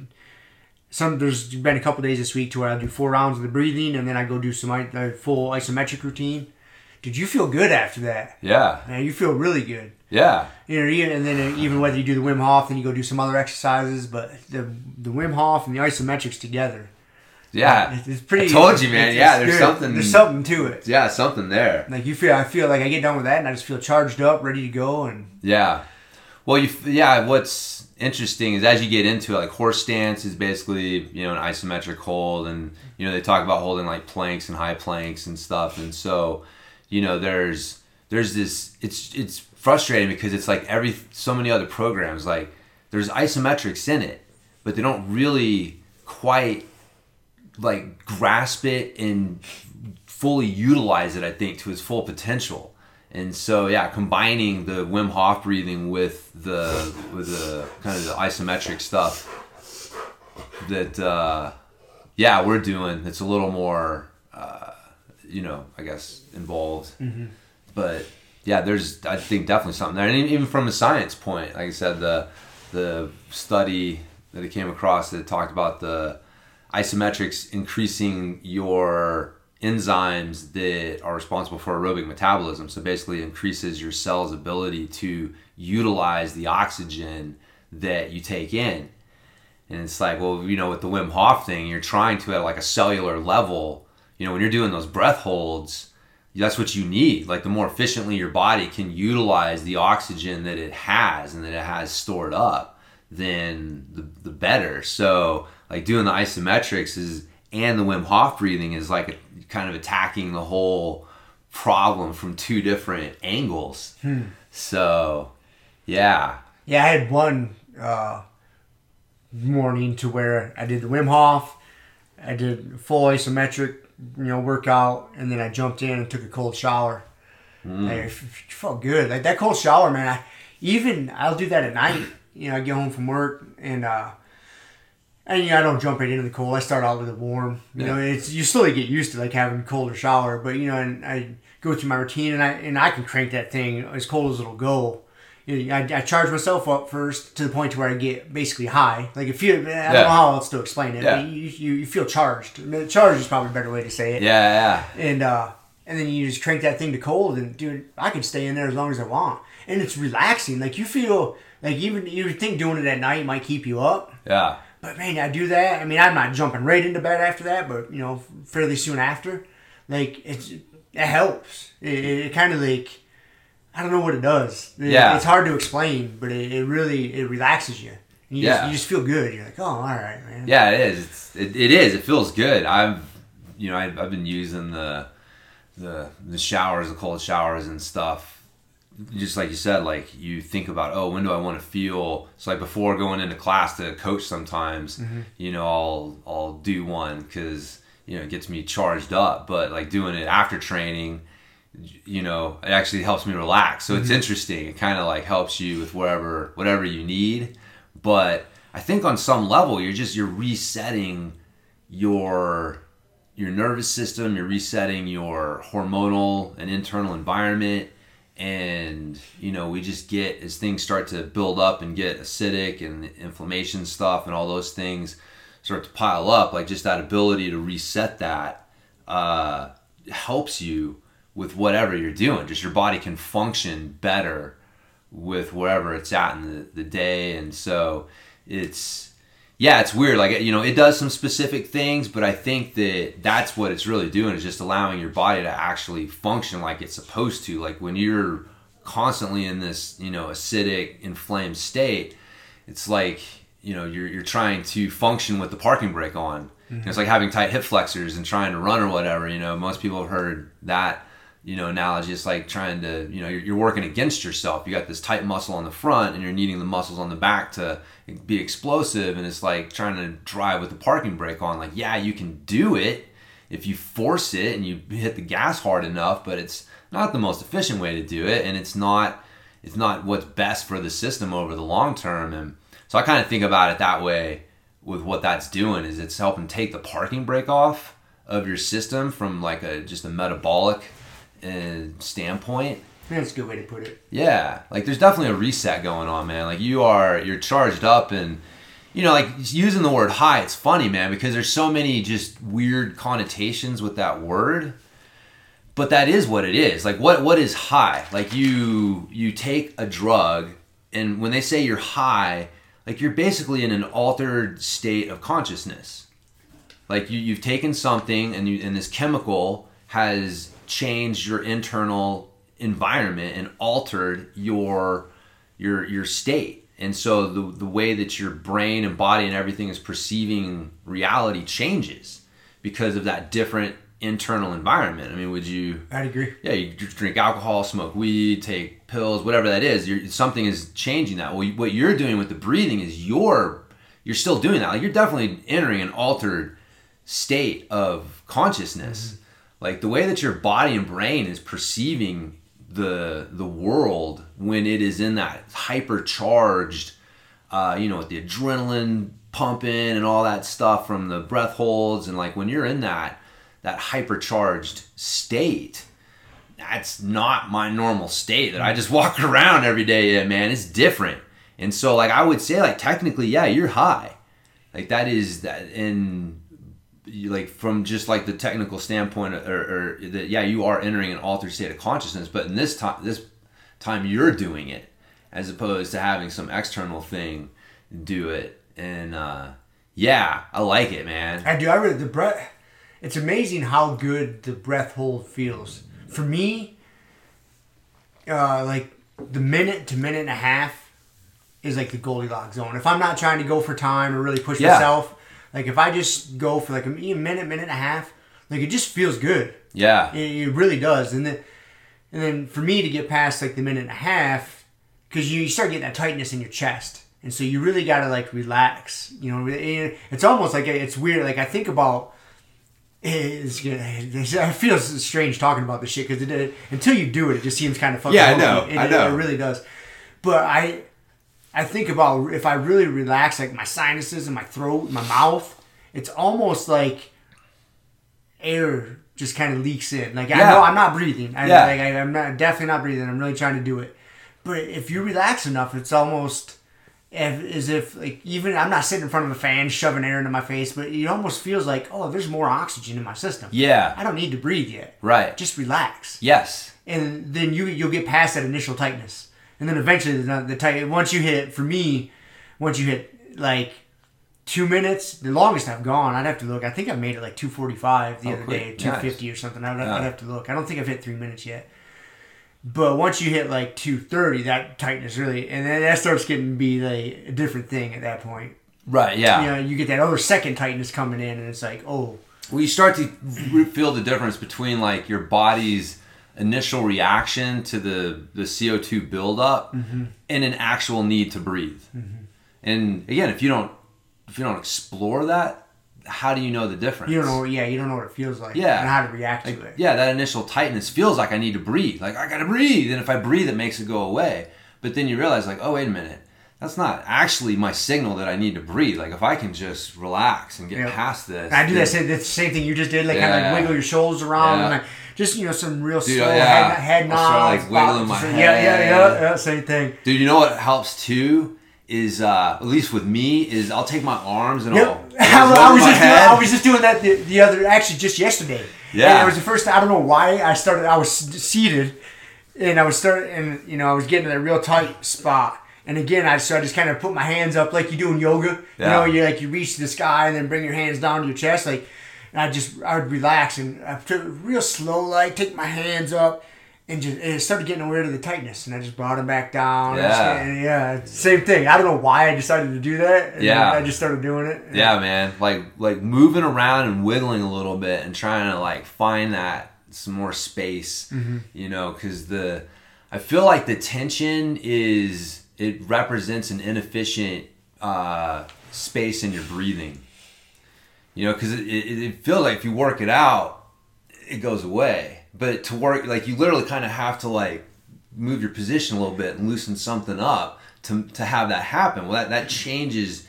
[SPEAKER 2] some there's been a couple days this week to where I do four rounds of the breathing, and then I go do some uh, full isometric routine. Did you feel good after that?
[SPEAKER 1] Yeah.
[SPEAKER 2] Man, you feel really good.
[SPEAKER 1] Yeah.
[SPEAKER 2] You know, even, and then even whether you do the Wim Hof, then you go do some other exercises, but the the Wim Hof and the isometrics together,
[SPEAKER 1] Yeah.
[SPEAKER 2] it's, it's pretty.
[SPEAKER 1] I told you, man.
[SPEAKER 2] it's-
[SPEAKER 1] Yeah,
[SPEAKER 2] it's
[SPEAKER 1] there's
[SPEAKER 2] good.
[SPEAKER 1] something-
[SPEAKER 2] There's something to it.
[SPEAKER 1] Yeah. Something there.
[SPEAKER 2] Like you feel, I feel like I get done with that, and I just feel charged up, ready to go, and
[SPEAKER 1] Yeah. Well, you yeah. What's interesting is as you get into it, like horse stance is basically you know an isometric hold, and you know they talk about holding like planks and high planks and stuff, and so you know there's there's this it's it's frustrating because it's like every so many other programs like there's isometrics in it, but they don't really quite like grasp it and fully utilize it. I think to its full potential. And so yeah, combining the Wim Hof breathing with the with the kind of the isometric stuff that uh, yeah we're doing. It's a little more uh, you know I guess involved, but yeah, there's I think definitely something there. And even from a science point, like I said, the the study that I came across that talked about the isometrics increasing your enzymes that are responsible for aerobic metabolism. So basically, increases your cell's ability to utilize the oxygen that you take in. And it's like, well, you know, with the Wim Hof thing, you're trying to at like a cellular level. You know, when you're doing those breath holds, that's what you need. Like the more efficiently your body can utilize the oxygen that it has and that it has stored up, then the, the better. So like doing the isometrics is and the Wim Hof breathing is like kind of attacking the whole problem from two different angles. So yeah,
[SPEAKER 2] yeah, I had one uh, morning to where I did the Wim Hof, I did full isometric, you know, workout, and then I jumped in and took a cold shower. Like, it f- f- felt good. Like that cold shower, man. I, even I'll do that at night. You know, I get home from work and uh, and you know, I don't jump right into the cold. I start out with it warm. You know, it's you slowly get used to like having a colder shower, but you know, and I go through my routine and I and I can crank that thing as cold as it'll go. You know, I, I charge myself up first to the point to where I get basically high. Like if you, I don't
[SPEAKER 1] Yeah.
[SPEAKER 2] know how else to explain it.
[SPEAKER 1] Yeah.
[SPEAKER 2] You, you you feel charged. I mean, charged is probably a better way to say it
[SPEAKER 1] yeah, yeah.
[SPEAKER 2] and uh, and then you just crank that thing to cold, and dude, I can stay in there as long as I want, and it's relaxing. Like you feel like even you would think doing it at night might keep you up,
[SPEAKER 1] Yeah.
[SPEAKER 2] But man, I do that. I mean, I'm not jumping right into bed after that, but you know, fairly soon after, like it's it helps. It, it, kind of like I don't know what it does. It-
[SPEAKER 1] Yeah.
[SPEAKER 2] it's hard to explain, but it, it really it relaxes you. And you,
[SPEAKER 1] Yeah.
[SPEAKER 2] just, you just feel good. You're like, oh, all right, man.
[SPEAKER 1] Yeah, it is. It's, it, it is. It feels good. I've, you know, I've, I've been using the, the the showers, the cold showers and stuff. Just like you said, like you think about, oh, when do I want to feel? So like before going into class to coach, sometimes, mm-hmm. you know, I'll I'll do one because you know it gets me charged up. But like doing it after training, you know, it actually helps me relax. So it's mm-hmm. interesting. It kind of like helps you with whatever whatever you need. But I think on some level you're just you're resetting your your nervous system, you're resetting your hormonal and internal environment and you know we just get as things start to build up and get acidic and inflammation stuff and all those things start to pile up like just that ability to reset that uh, helps you with whatever you're doing. Just your body can function better with wherever it's at in the, the day. And so it's yeah it's weird like you know it does some specific things but i think that that's what it's really doing is just allowing your body to actually function like it's supposed to. Like when you're constantly in this you know acidic inflamed state it's like you know you're, you're trying to function with the parking brake on. Mm-hmm. it's like having tight hip flexors and trying to run or whatever you know. Most people have heard that you know analogy. It's like trying to you know you're, you're, working against yourself. You got this tight muscle on the front and you're needing the muscles on the back to be explosive and it's like trying to drive with the parking brake on like yeah you can do it if you force it and you hit the gas hard enough but it's not the most efficient way to do it and it's not it's not what's best for the system over the long term and so i kind of think about it that way with what that's doing is it's helping take the parking brake off of your system from like a just a metabolic uh, standpoint.
[SPEAKER 2] That's a good way to put it.
[SPEAKER 1] Yeah, like there's definitely a reset going on, man. Like you are you're charged up and you know, like using the word high, it's funny, man, because there's so many just weird connotations with that word. But that is what it is. Like what what is high? Like you you take a drug and when they say you're high, like you're basically in an altered state of consciousness. Like you you've taken something and you and this chemical has changed your internal environment and altered your your your state and so the the way that your brain and body and everything is perceiving reality changes because of that different internal environment. I mean, would you?
[SPEAKER 2] I'd agree.
[SPEAKER 1] Yeah, you drink alcohol, smoke weed, take pills, whatever that is. You're, something is changing that. Well, what you're doing with the breathing is you're you're still doing that. Like you're definitely entering an altered state of consciousness. Mm-hmm like the way that your body and brain is perceiving the the world when it is in that hypercharged uh, you know with the adrenaline pumping and all that stuff from the breath holds. And like when you're in that that hypercharged state that's not my normal state that I just walk around every day in, man. It's different. And so like I would say like technically yeah you're high. Like that is that and like from just like the technical standpoint or, or that yeah you are entering an altered state of consciousness but in this time this time you're doing it as opposed to having some external thing do it and uh, yeah i like it man
[SPEAKER 2] i do i really the breath it's amazing how good the breath hold feels for me uh, like the minute to minute and a half is like the Goldilocks zone. If I'm not trying to go for time or really push yeah. myself, like if I just go for like a minute, minute and a half, like it just feels good.
[SPEAKER 1] Yeah,
[SPEAKER 2] it, it really does. And then, and then for me to get past like the minute and a half, because you start getting that tightness in your chest, and so you really got to like relax. You know, it's almost like uh, it's weird. Like I think about. It's, it feels strange talking about this shit because uh, until you do it, it just seems kind of fucking.
[SPEAKER 1] Yeah, I know.
[SPEAKER 2] It,
[SPEAKER 1] I know.
[SPEAKER 2] It really does. But I, I think about if I really relax, like my sinuses and my throat, my mouth, it's almost like air just kind of leaks in. Like yeah. I know I'm not breathing. I, yeah. Like, I, am not definitely not breathing. I'm really trying to do it. But if you relax enough, it's almost as if like even I'm not sitting in front of a fan shoving air into my face, but it almost feels like oh, there's more oxygen in my system.
[SPEAKER 1] Yeah.
[SPEAKER 2] I don't need to breathe yet.
[SPEAKER 1] Right.
[SPEAKER 2] Just relax.
[SPEAKER 1] Yes.
[SPEAKER 2] And then you you'll get past that initial tightness and then eventually the, the tight. Once you hit, for me, once you hit like two minutes, the longest I've gone, I'd have to look. I think I made it like two forty five the oh, other quick. day, two fifty nice. or something. I'd, yeah. I'd have to look. I don't think I've hit three minutes yet. But once you hit like two thirty, that tightness really, and then that starts getting to be like a different thing at that point.
[SPEAKER 1] Right. Yeah.
[SPEAKER 2] You know, you get that other second tightness coming in, and it's like, oh.
[SPEAKER 1] Well, you start to feel the difference between like your body's initial reaction to the the CO2 buildup mm-hmm. and an actual need to breathe. Mm-hmm. And again, if you don't if you don't explore that, how do you know the difference?
[SPEAKER 2] You don't know. Yeah, you don't know what it feels like.
[SPEAKER 1] Yeah,
[SPEAKER 2] and how to react
[SPEAKER 1] like,
[SPEAKER 2] to it.
[SPEAKER 1] Yeah, that initial tightness feels like I need to breathe. Like I gotta breathe, and if I breathe, it makes it go away. But then you realize, like, oh wait a minute, that's not actually my signal that I need to breathe. Like if I can just relax and get
[SPEAKER 2] Yeah.
[SPEAKER 1] past this.
[SPEAKER 2] I do that same, the same thing you just did, like kind of like wiggle your shoulders around,
[SPEAKER 1] Yeah.
[SPEAKER 2] and like just you know some real
[SPEAKER 1] Dude,
[SPEAKER 2] slow
[SPEAKER 1] yeah.
[SPEAKER 2] head, head nods,
[SPEAKER 1] like, wiggling my
[SPEAKER 2] yeah, yeah, yeah, yeah, same thing.
[SPEAKER 1] Dude, you know what helps too is uh, at least with me is I'll take my arms and
[SPEAKER 2] Yep.
[SPEAKER 1] I'll
[SPEAKER 2] I, was just doing. I was just doing that the, the other actually just yesterday.
[SPEAKER 1] Yeah.
[SPEAKER 2] And it was the first I don't know why I started. I was seated, and I was starting, and you know I was getting in a real tight spot. And again, I so I just kind of put my hands up like you do in yoga.
[SPEAKER 1] Yeah.
[SPEAKER 2] You know, you like you reach the sky and then bring your hands down to your chest, like. And I just I would relax and I real slow, like take my hands up. And just and it started getting aware of the tightness, and I just brought them back down.
[SPEAKER 1] Yeah.
[SPEAKER 2] and yeah, same thing. I don't know why I decided to do that. and
[SPEAKER 1] Yeah.
[SPEAKER 2] I just started doing it.
[SPEAKER 1] Yeah, man. Like like moving around and wiggling a little bit and trying to like find that some more space,
[SPEAKER 2] Mm-hmm.
[SPEAKER 1] you know, because the I feel like the tension is it represents an inefficient uh, space in your breathing. You know, because it, it, it feels like if you work it out, it goes away. But to work, like you literally kind of have to like move your position a little bit and loosen something up to, to have that happen. Well, that, that changes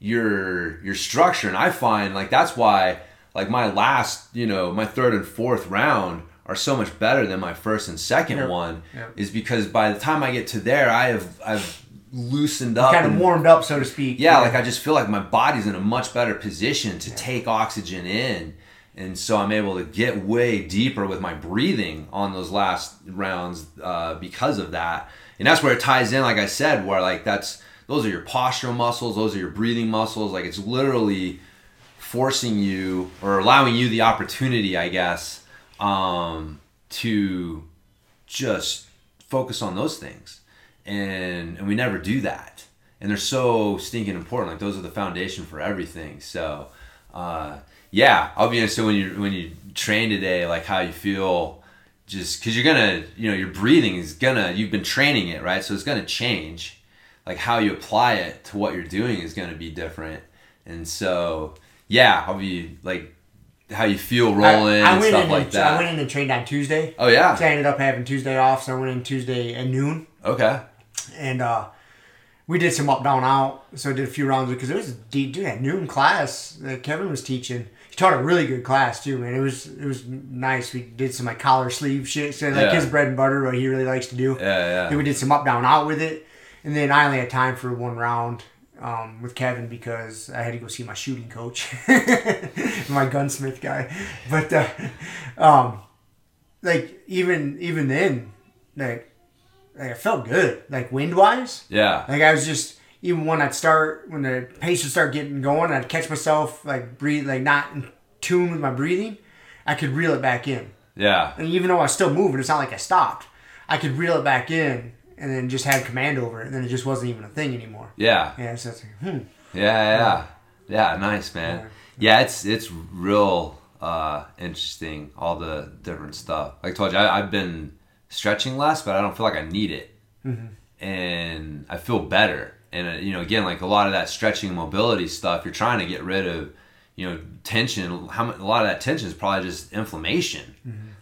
[SPEAKER 1] your your structure and i find like that's why like my last you know my third and fourth round are so much better than my first and second
[SPEAKER 2] Yep.
[SPEAKER 1] one
[SPEAKER 2] Yep.
[SPEAKER 1] is because by the time i get to there i have i've loosened up
[SPEAKER 2] kind of warmed up, so to speak.
[SPEAKER 1] yeah, like I just feel like my body's in a much better position to take oxygen in. And so I'm able to get way deeper with my breathing on those last rounds uh, because of that. And that's where it ties in, like I said, where like that's those are your postural muscles, those are your breathing muscles. Like it's literally forcing you or allowing you the opportunity, I guess, um, to just focus on those things. And and we never do that. And they're so stinking important. Like those are the foundation for everything. So uh, yeah, I'll be interested when you when you train today, like how you feel just because you're gonna you know your breathing is gonna you've been training it right so it's gonna change like how you apply it to what you're doing is gonna be different and so yeah i'll be like how you feel rolling and stuff
[SPEAKER 2] in
[SPEAKER 1] like
[SPEAKER 2] and,
[SPEAKER 1] that
[SPEAKER 2] I went in and trained on Tuesday.
[SPEAKER 1] oh yeah
[SPEAKER 2] So I ended up having Tuesday off, so I went in Tuesday at noon,
[SPEAKER 1] okay
[SPEAKER 2] and uh, we did some up, down, out. So I did a few rounds because it was a deep, dude, that noon class that Kevin was teaching. He taught a really good class too, man. It was it was nice. We did some like collar sleeve shit, so like
[SPEAKER 1] Yeah.
[SPEAKER 2] his bread and butter, what he really likes to do.
[SPEAKER 1] yeah yeah.
[SPEAKER 2] Then we did some up, down, out with it. And then I only had time for one round um, with Kevin because I had to go see my shooting coach, my gunsmith guy. But uh, um, like even even then, like, like I felt good, like wind wise.
[SPEAKER 1] yeah
[SPEAKER 2] Like I was just even when I'd start when the pace would start getting going, I'd catch myself like breathe like not in tune with my breathing. I could reel it back in.
[SPEAKER 1] yeah
[SPEAKER 2] And even though I was still moving, it's not like I stopped. I could reel it back in and then just have command over it. And then it just wasn't even a thing anymore.
[SPEAKER 1] yeah
[SPEAKER 2] Yeah, so it's like, hmm.
[SPEAKER 1] Yeah, yeah, yeah. Nice, man. Yeah, it's it's real uh, interesting. All the different stuff. Like I told you, I, I've been stretching less, but I don't feel like I need it, and I feel better. And uh, you know, again, like a lot of that stretching and mobility stuff, you're trying to get rid of, you know, tension. How much? A lot of that tension is probably just inflammation.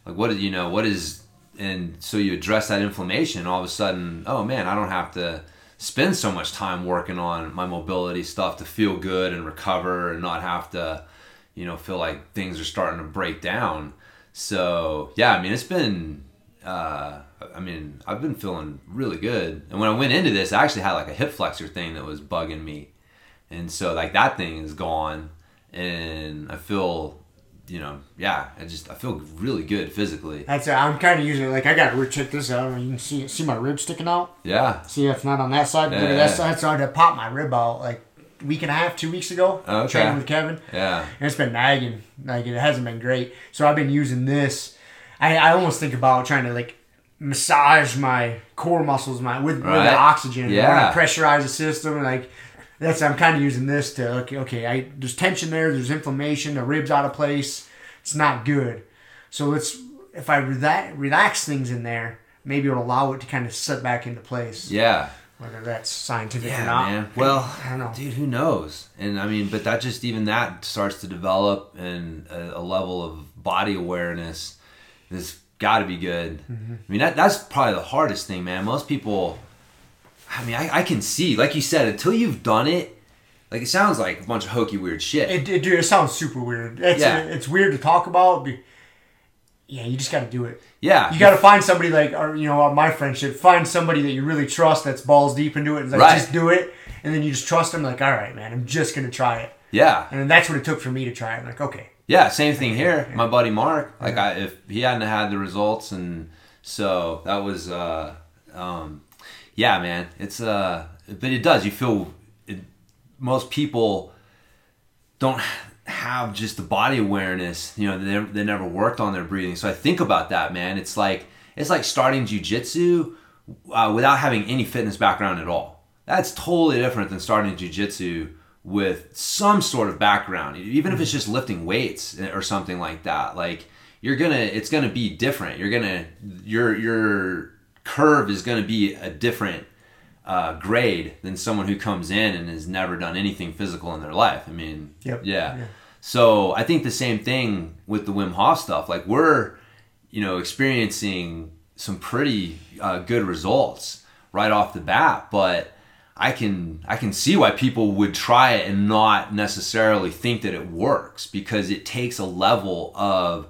[SPEAKER 1] Like what you know what is, and so you address that inflammation. All of a sudden, oh man, I don't have to spend so much time working on my mobility stuff to feel good and recover and not have to, you know, feel like things are starting to break down. So yeah, I mean, it's been. Uh, I mean, I've been feeling really good. And when I went into this, I actually had like a hip flexor thing that was bugging me, and so like that thing is gone, and I feel, you know, yeah, I just I feel really good physically.
[SPEAKER 2] That's it. I'm kind of using it. Like, I got to check this out. You can see see my rib sticking out.
[SPEAKER 1] Yeah.
[SPEAKER 2] See, if not on that side.
[SPEAKER 1] Yeah, yeah.
[SPEAKER 2] that side. So I had to pop my rib out like a week and a half, two weeks ago.
[SPEAKER 1] Okay.
[SPEAKER 2] Training with Kevin.
[SPEAKER 1] Yeah.
[SPEAKER 2] And it's been nagging. Like it hasn't been great. So I've been using this. I, I almost think about trying to like massage my core muscles my with, with the oxygen.
[SPEAKER 1] Yeah.
[SPEAKER 2] I want to pressurize the system. Like that's I'm kind of using this to okay, okay. I there's tension there. There's inflammation. The ribs out of place. It's not good. So let's if I relax, relax things in there, maybe it'll allow it to kind of set back into place.
[SPEAKER 1] Yeah.
[SPEAKER 2] Whether that's scientific or not.
[SPEAKER 1] man. Well,
[SPEAKER 2] I don't know.
[SPEAKER 1] dude, who knows? And I mean, but that just even that starts to develop and a, a level of body awareness has got to be good.
[SPEAKER 2] Mm-hmm.
[SPEAKER 1] I mean, that that's probably the hardest thing, man. Most people, I mean, I, I can see, like you said, until you've done it, like it sounds like a bunch of hokey weird shit.
[SPEAKER 2] It, it, dude, it sounds super weird. It's,
[SPEAKER 1] Yeah.
[SPEAKER 2] it's weird to talk about. Yeah, you just got to do it.
[SPEAKER 1] yeah,
[SPEAKER 2] You got to find somebody like, or you know, my friendship. Find somebody that you really trust that's balls deep into it, and like
[SPEAKER 1] Right.
[SPEAKER 2] just do it. And then you just trust them. Like, all right, man, I'm just gonna try it.
[SPEAKER 1] yeah,
[SPEAKER 2] And that's what it took for me to try it. I'm like, okay,
[SPEAKER 1] yeah. Same thing here. My buddy Mark, like I, if he hadn't had the results, and so that was, uh, um, yeah, man. It's uh, but it does. You feel it, most people don't have just the body awareness. You know, they never, they never worked on their breathing. So I think about that, man. It's like it's like starting jujitsu uh, without having any fitness background at all. That's totally different than starting jujitsu with some sort of background, even if it's just lifting weights or something like that. Like you're gonna, it's gonna be different. You're gonna, your your curve is gonna be a different uh, grade than someone who comes in and has never done anything physical in their life. I mean,
[SPEAKER 2] Yep.
[SPEAKER 1] yeah.
[SPEAKER 2] Yeah.
[SPEAKER 1] So I think the same thing with the Wim Hof stuff. Like we're, you know, experiencing some pretty uh, good results right off the bat, but I can I can see why people would try it and not necessarily think that it works because it takes a level of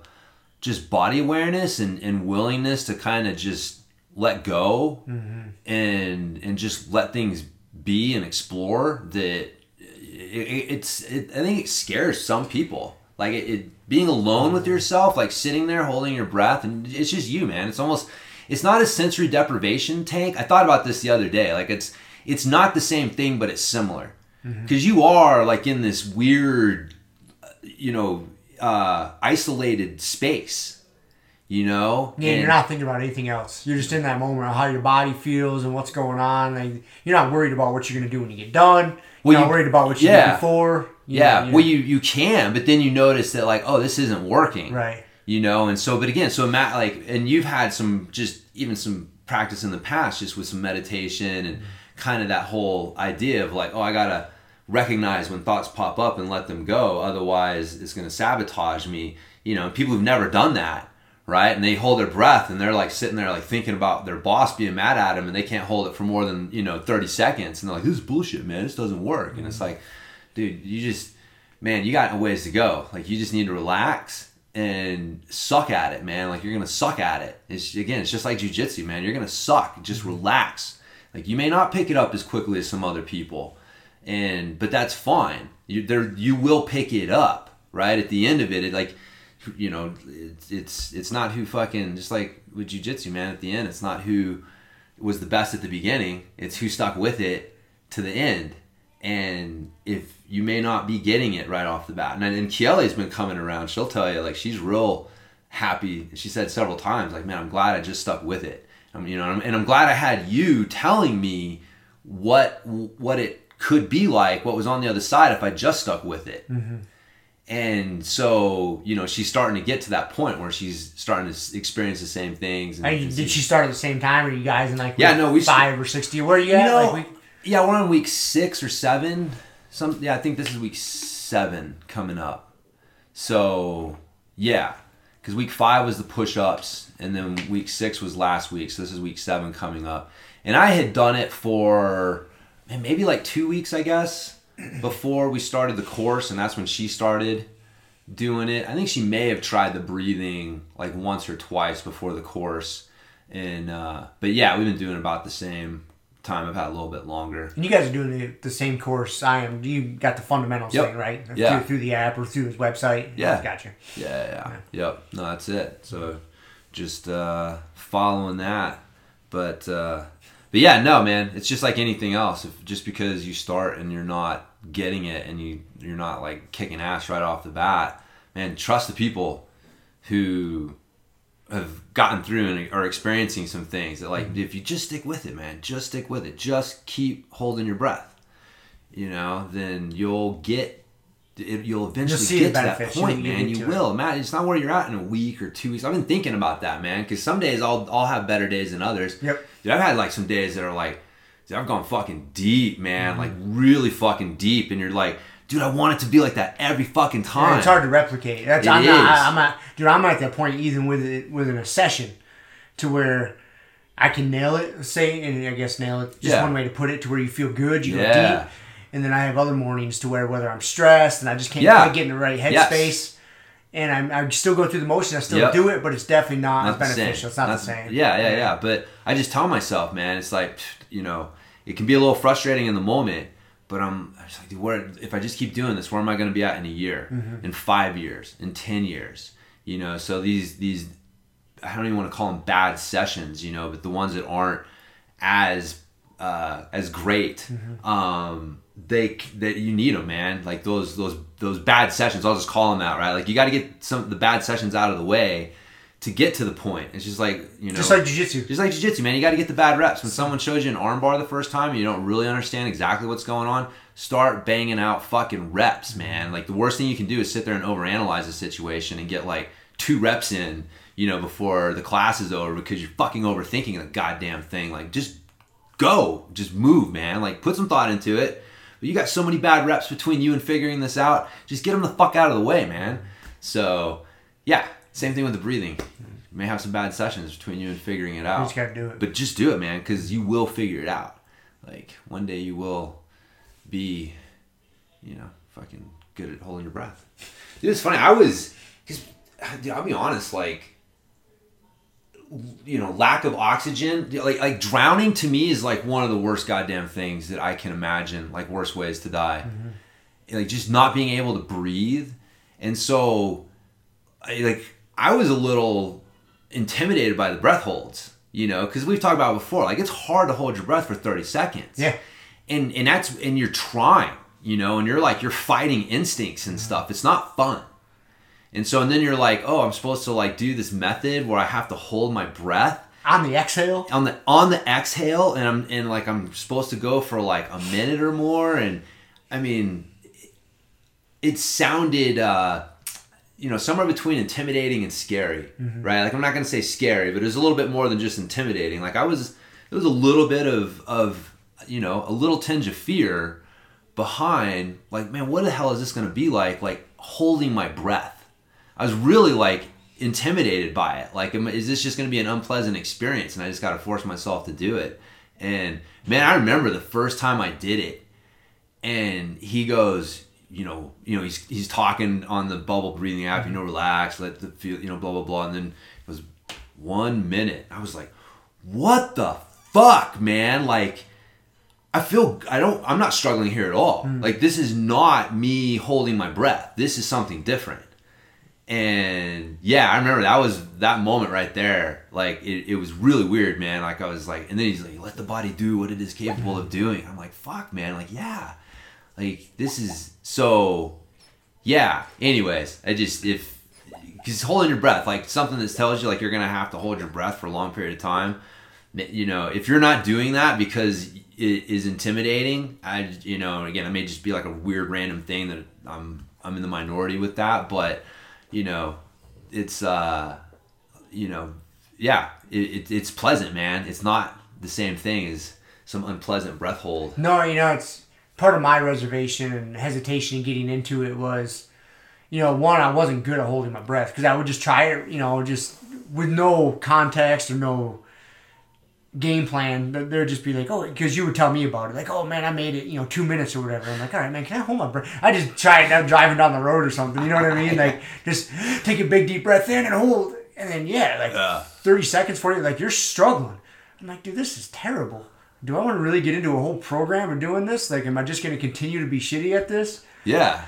[SPEAKER 1] just body awareness and, and willingness to kind of just let go mm-hmm. and and just let things be and explore that it, it, it's it, I think it scares some people. Like it, it being alone with mm-hmm. yourself like sitting there holding your breath and it's just you man. It's almost it's not a sensory deprivation tank. I thought about this the other day. Like it's it's not the same thing but it's similar because you are like in this weird you know uh isolated space you know
[SPEAKER 2] yeah,
[SPEAKER 1] And-
[SPEAKER 2] you're not thinking about anything else. You're just in that moment of how your body feels and what's going on. Like, you're not worried about what you're gonna do when you get done.
[SPEAKER 1] Well,
[SPEAKER 2] you're not
[SPEAKER 1] you-
[SPEAKER 2] worried about what you
[SPEAKER 1] yeah.
[SPEAKER 2] did before. You
[SPEAKER 1] yeah,
[SPEAKER 2] know, you
[SPEAKER 1] well,
[SPEAKER 2] know.
[SPEAKER 1] you you can, but then you notice that like, oh, this isn't working,
[SPEAKER 2] right.
[SPEAKER 1] You know, and so, but again, so Matt, like, and you've had some just even some practice in the past, just with some meditation and kind of that whole idea of like, oh, I gotta recognize when thoughts pop up and let them go, otherwise it's gonna sabotage me. You know, people who've never done that, right? And they hold their breath and they're like sitting there like thinking about their boss being mad at them and they can't hold it for more than you know 30 seconds and they're like, this is bullshit, man. This doesn't work. And it's mm-hmm. like, dude, you just man, you got a ways to go. Like you just need to relax and suck at it, man. Like you're gonna suck at it. It's again, it's just like jujitsu, man. You're gonna suck. Just mm-hmm. relax. Like you may not pick it up as quickly as some other people, and but that's fine. You there, you will pick it up, right? At the end of it, it like, you know, it's it's it's not who fucking just like with jujitsu, man. At the end, it's not who was the best at the beginning. It's who stuck with it to the end. And if you may not be getting it right off the bat, and and Kiele's been coming around, she'll tell you like she's real happy. She said several times, like, man, I'm glad I just stuck with it. Um, you know, and I'm, and I'm glad I had you telling me what what it could be like, what was on the other side if I just stuck with it. And so, you know, she's starting to get to that point where she's starting to experience the same things. And, and
[SPEAKER 2] did she start at the same time? Or you guys in like
[SPEAKER 1] Yeah, no, we st-
[SPEAKER 2] five or sixty? Where are you
[SPEAKER 1] You
[SPEAKER 2] at?
[SPEAKER 1] know,
[SPEAKER 2] like, we,
[SPEAKER 1] yeah, we're on week six or seven. Some, yeah, I think this is week seven coming up. So, yeah, because week five was the push-ups, and then week six was last week. So this is week seven coming up, and I had done it for man, maybe like two weeks, I guess, before we started the course, and that's when she started doing it. I think she may have tried the breathing like once or twice before the course, and uh, but yeah, we've been doing about the same time. I've had a little bit longer.
[SPEAKER 2] and you guys are doing the, the same course I am. You got the fundamentals
[SPEAKER 1] Yep.
[SPEAKER 2] thing, right?
[SPEAKER 1] Yeah.
[SPEAKER 2] Through, through the app or through his website.
[SPEAKER 1] Yeah.
[SPEAKER 2] Gotcha.
[SPEAKER 1] Yeah, yeah, yep. No, that's it. So just uh, following that, but uh, but yeah, no, man. It's just like anything else. If just because you start and you're not getting it and you you're not like kicking ass right off the bat, man. Trust the people who have gotten through and are experiencing some things that like if you just stick with it man just stick with it. Just keep holding your breath you know then you'll get it, you'll eventually get to that point man. You
[SPEAKER 2] it.
[SPEAKER 1] will. Man it's not where you're at in a week or two weeks. I've been thinking about that man because some days i'll i'll have better days than others.
[SPEAKER 2] Yep.
[SPEAKER 1] Dude, i've had like some days that are like i've gone fucking deep man
[SPEAKER 2] Mm-hmm.
[SPEAKER 1] like really fucking deep and you're like dude i want it to be like that every fucking time
[SPEAKER 2] Yeah, it's hard to replicate. That's
[SPEAKER 1] It
[SPEAKER 2] I'm not.
[SPEAKER 1] is.
[SPEAKER 2] I, I'm not, dude. I'm at that point even with it within a session, to where I can nail it. Say, and I guess nail it. Just
[SPEAKER 1] Yeah.
[SPEAKER 2] one way to put it, to where you feel good, you
[SPEAKER 1] Yeah.
[SPEAKER 2] go deep. And then I have other mornings to where whether I'm stressed and I just can't
[SPEAKER 1] Yeah.
[SPEAKER 2] quite get in the right
[SPEAKER 1] Yes.
[SPEAKER 2] headspace, and I'm, I still go through the motion. I still
[SPEAKER 1] Yep.
[SPEAKER 2] do it, but it's definitely not,
[SPEAKER 1] not
[SPEAKER 2] beneficial. It's not the same.
[SPEAKER 1] Yeah, yeah, yeah. But I just tell myself, man, it's like, you know, it can be a little frustrating in the moment, but I'm, I'm just like, dude, where, if I just keep doing this, where am I going to be at in a year,
[SPEAKER 2] Mm-hmm.
[SPEAKER 1] in five years, in 10 years? You know, so these, these, I don't even want to call them bad sessions, you know, but the ones that aren't as, uh, as great,
[SPEAKER 2] Mm-hmm.
[SPEAKER 1] um, they that you need them, man. Like those those those bad sessions. I'll just call them out, right? Like you got to get some of the bad sessions out of the way to get to the point. It's just like you know,
[SPEAKER 2] Just like jujitsu.
[SPEAKER 1] just like jiu-jitsu, man. You got to get the bad reps. When someone shows you an armbar the first time and you don't really understand exactly what's going on, start banging out fucking reps, man. Like the worst thing you can do is sit there and overanalyze the situation and get like two reps in, you know, before the class is over because you're fucking overthinking the goddamn thing. Like just go, just move, man. Like put some thought into it. But you got so many bad reps between you and figuring this out. Just get them the fuck out of the way, man. So, yeah, same thing with the breathing. You may have some bad sessions between you and figuring it out.
[SPEAKER 2] You just gotta do it.
[SPEAKER 1] But just do it, man, because you will figure it out. Like one day you will be, you know, fucking good at holding your breath. Dude, it's funny. I was, cause, dude, I'll be honest, like, you know, lack of oxygen, like like drowning to me is like one of the worst goddamn things that I can imagine. Like worst ways to die, mm-hmm. like just not being able to breathe, and so, I, like I was a little intimidated by the breath holds, you know, because we've talked about it before. Like it's hard to hold your breath for thirty seconds.
[SPEAKER 2] Yeah.
[SPEAKER 1] and and that's and you're trying, you know, and you're like you're fighting instincts and stuff. It's not fun. And so and then you're like, oh, I'm supposed to like do this method where I have to hold my breath
[SPEAKER 2] On the exhale,
[SPEAKER 1] on the on the exhale and I'm and like I'm supposed to go for like a minute or more and I mean it sounded uh you know somewhere between intimidating and scary mm-hmm. right like I'm not going to say scary but it was a little bit more than just intimidating like I was there was a little bit of of you know a little tinge of fear behind like man what the hell is this going to be like like holding my breath I was really like intimidated by it. Like, is this just going to be an unpleasant experience? And I just got to force myself to do it. And man, I remember the first time I did it, and he goes, you know, you know, he's he's talking on the bubble breathing app, you mm-hmm. know, relax, let the feel, you know, blah blah blah, and then it was one minute. I was like, what the fuck, man? Like. I feel I don't I'm not struggling here at all. Mm. Like this is not me holding my breath. This is something different. And yeah, I remember that was that moment right there. Like it, it was really weird, man. Like I was like, and then he's like, let the body do what it is capable of doing. I'm like, fuck, man. Like yeah, like this is so. Yeah. Anyways, I just if because holding your breath, like something that tells you like you're gonna have to hold your breath for a long period of time. You know, if you're not doing that because it is intimidating, I you know, again, it may just be like a weird random thing that I'm I'm in the minority with that, but you know, it's uh, you know, yeah, it, it, it's pleasant, man. It's not the same thing as some unpleasant breath hold.
[SPEAKER 2] No, you know, it's part of my reservation and hesitation in getting into it was, you know, one, I wasn't good at holding my breath because I would just try it, you know, just with no context or no game plan. but There'd just be like, oh, because you would tell me about it, like, oh man, I made it, you know, two minutes or whatever. I'm like, all right, man, can I hold my breath? I just try it. I'm driving down the road or something. You know what I mean? Like, just take a big deep breath in and hold, and then yeah, like
[SPEAKER 1] Yeah.
[SPEAKER 2] 30 seconds for you, like you're struggling. I'm like, dude, this is terrible. Do I want to really get into a whole program of doing this? Like, am I just going to continue to be shitty at this?
[SPEAKER 1] Yeah,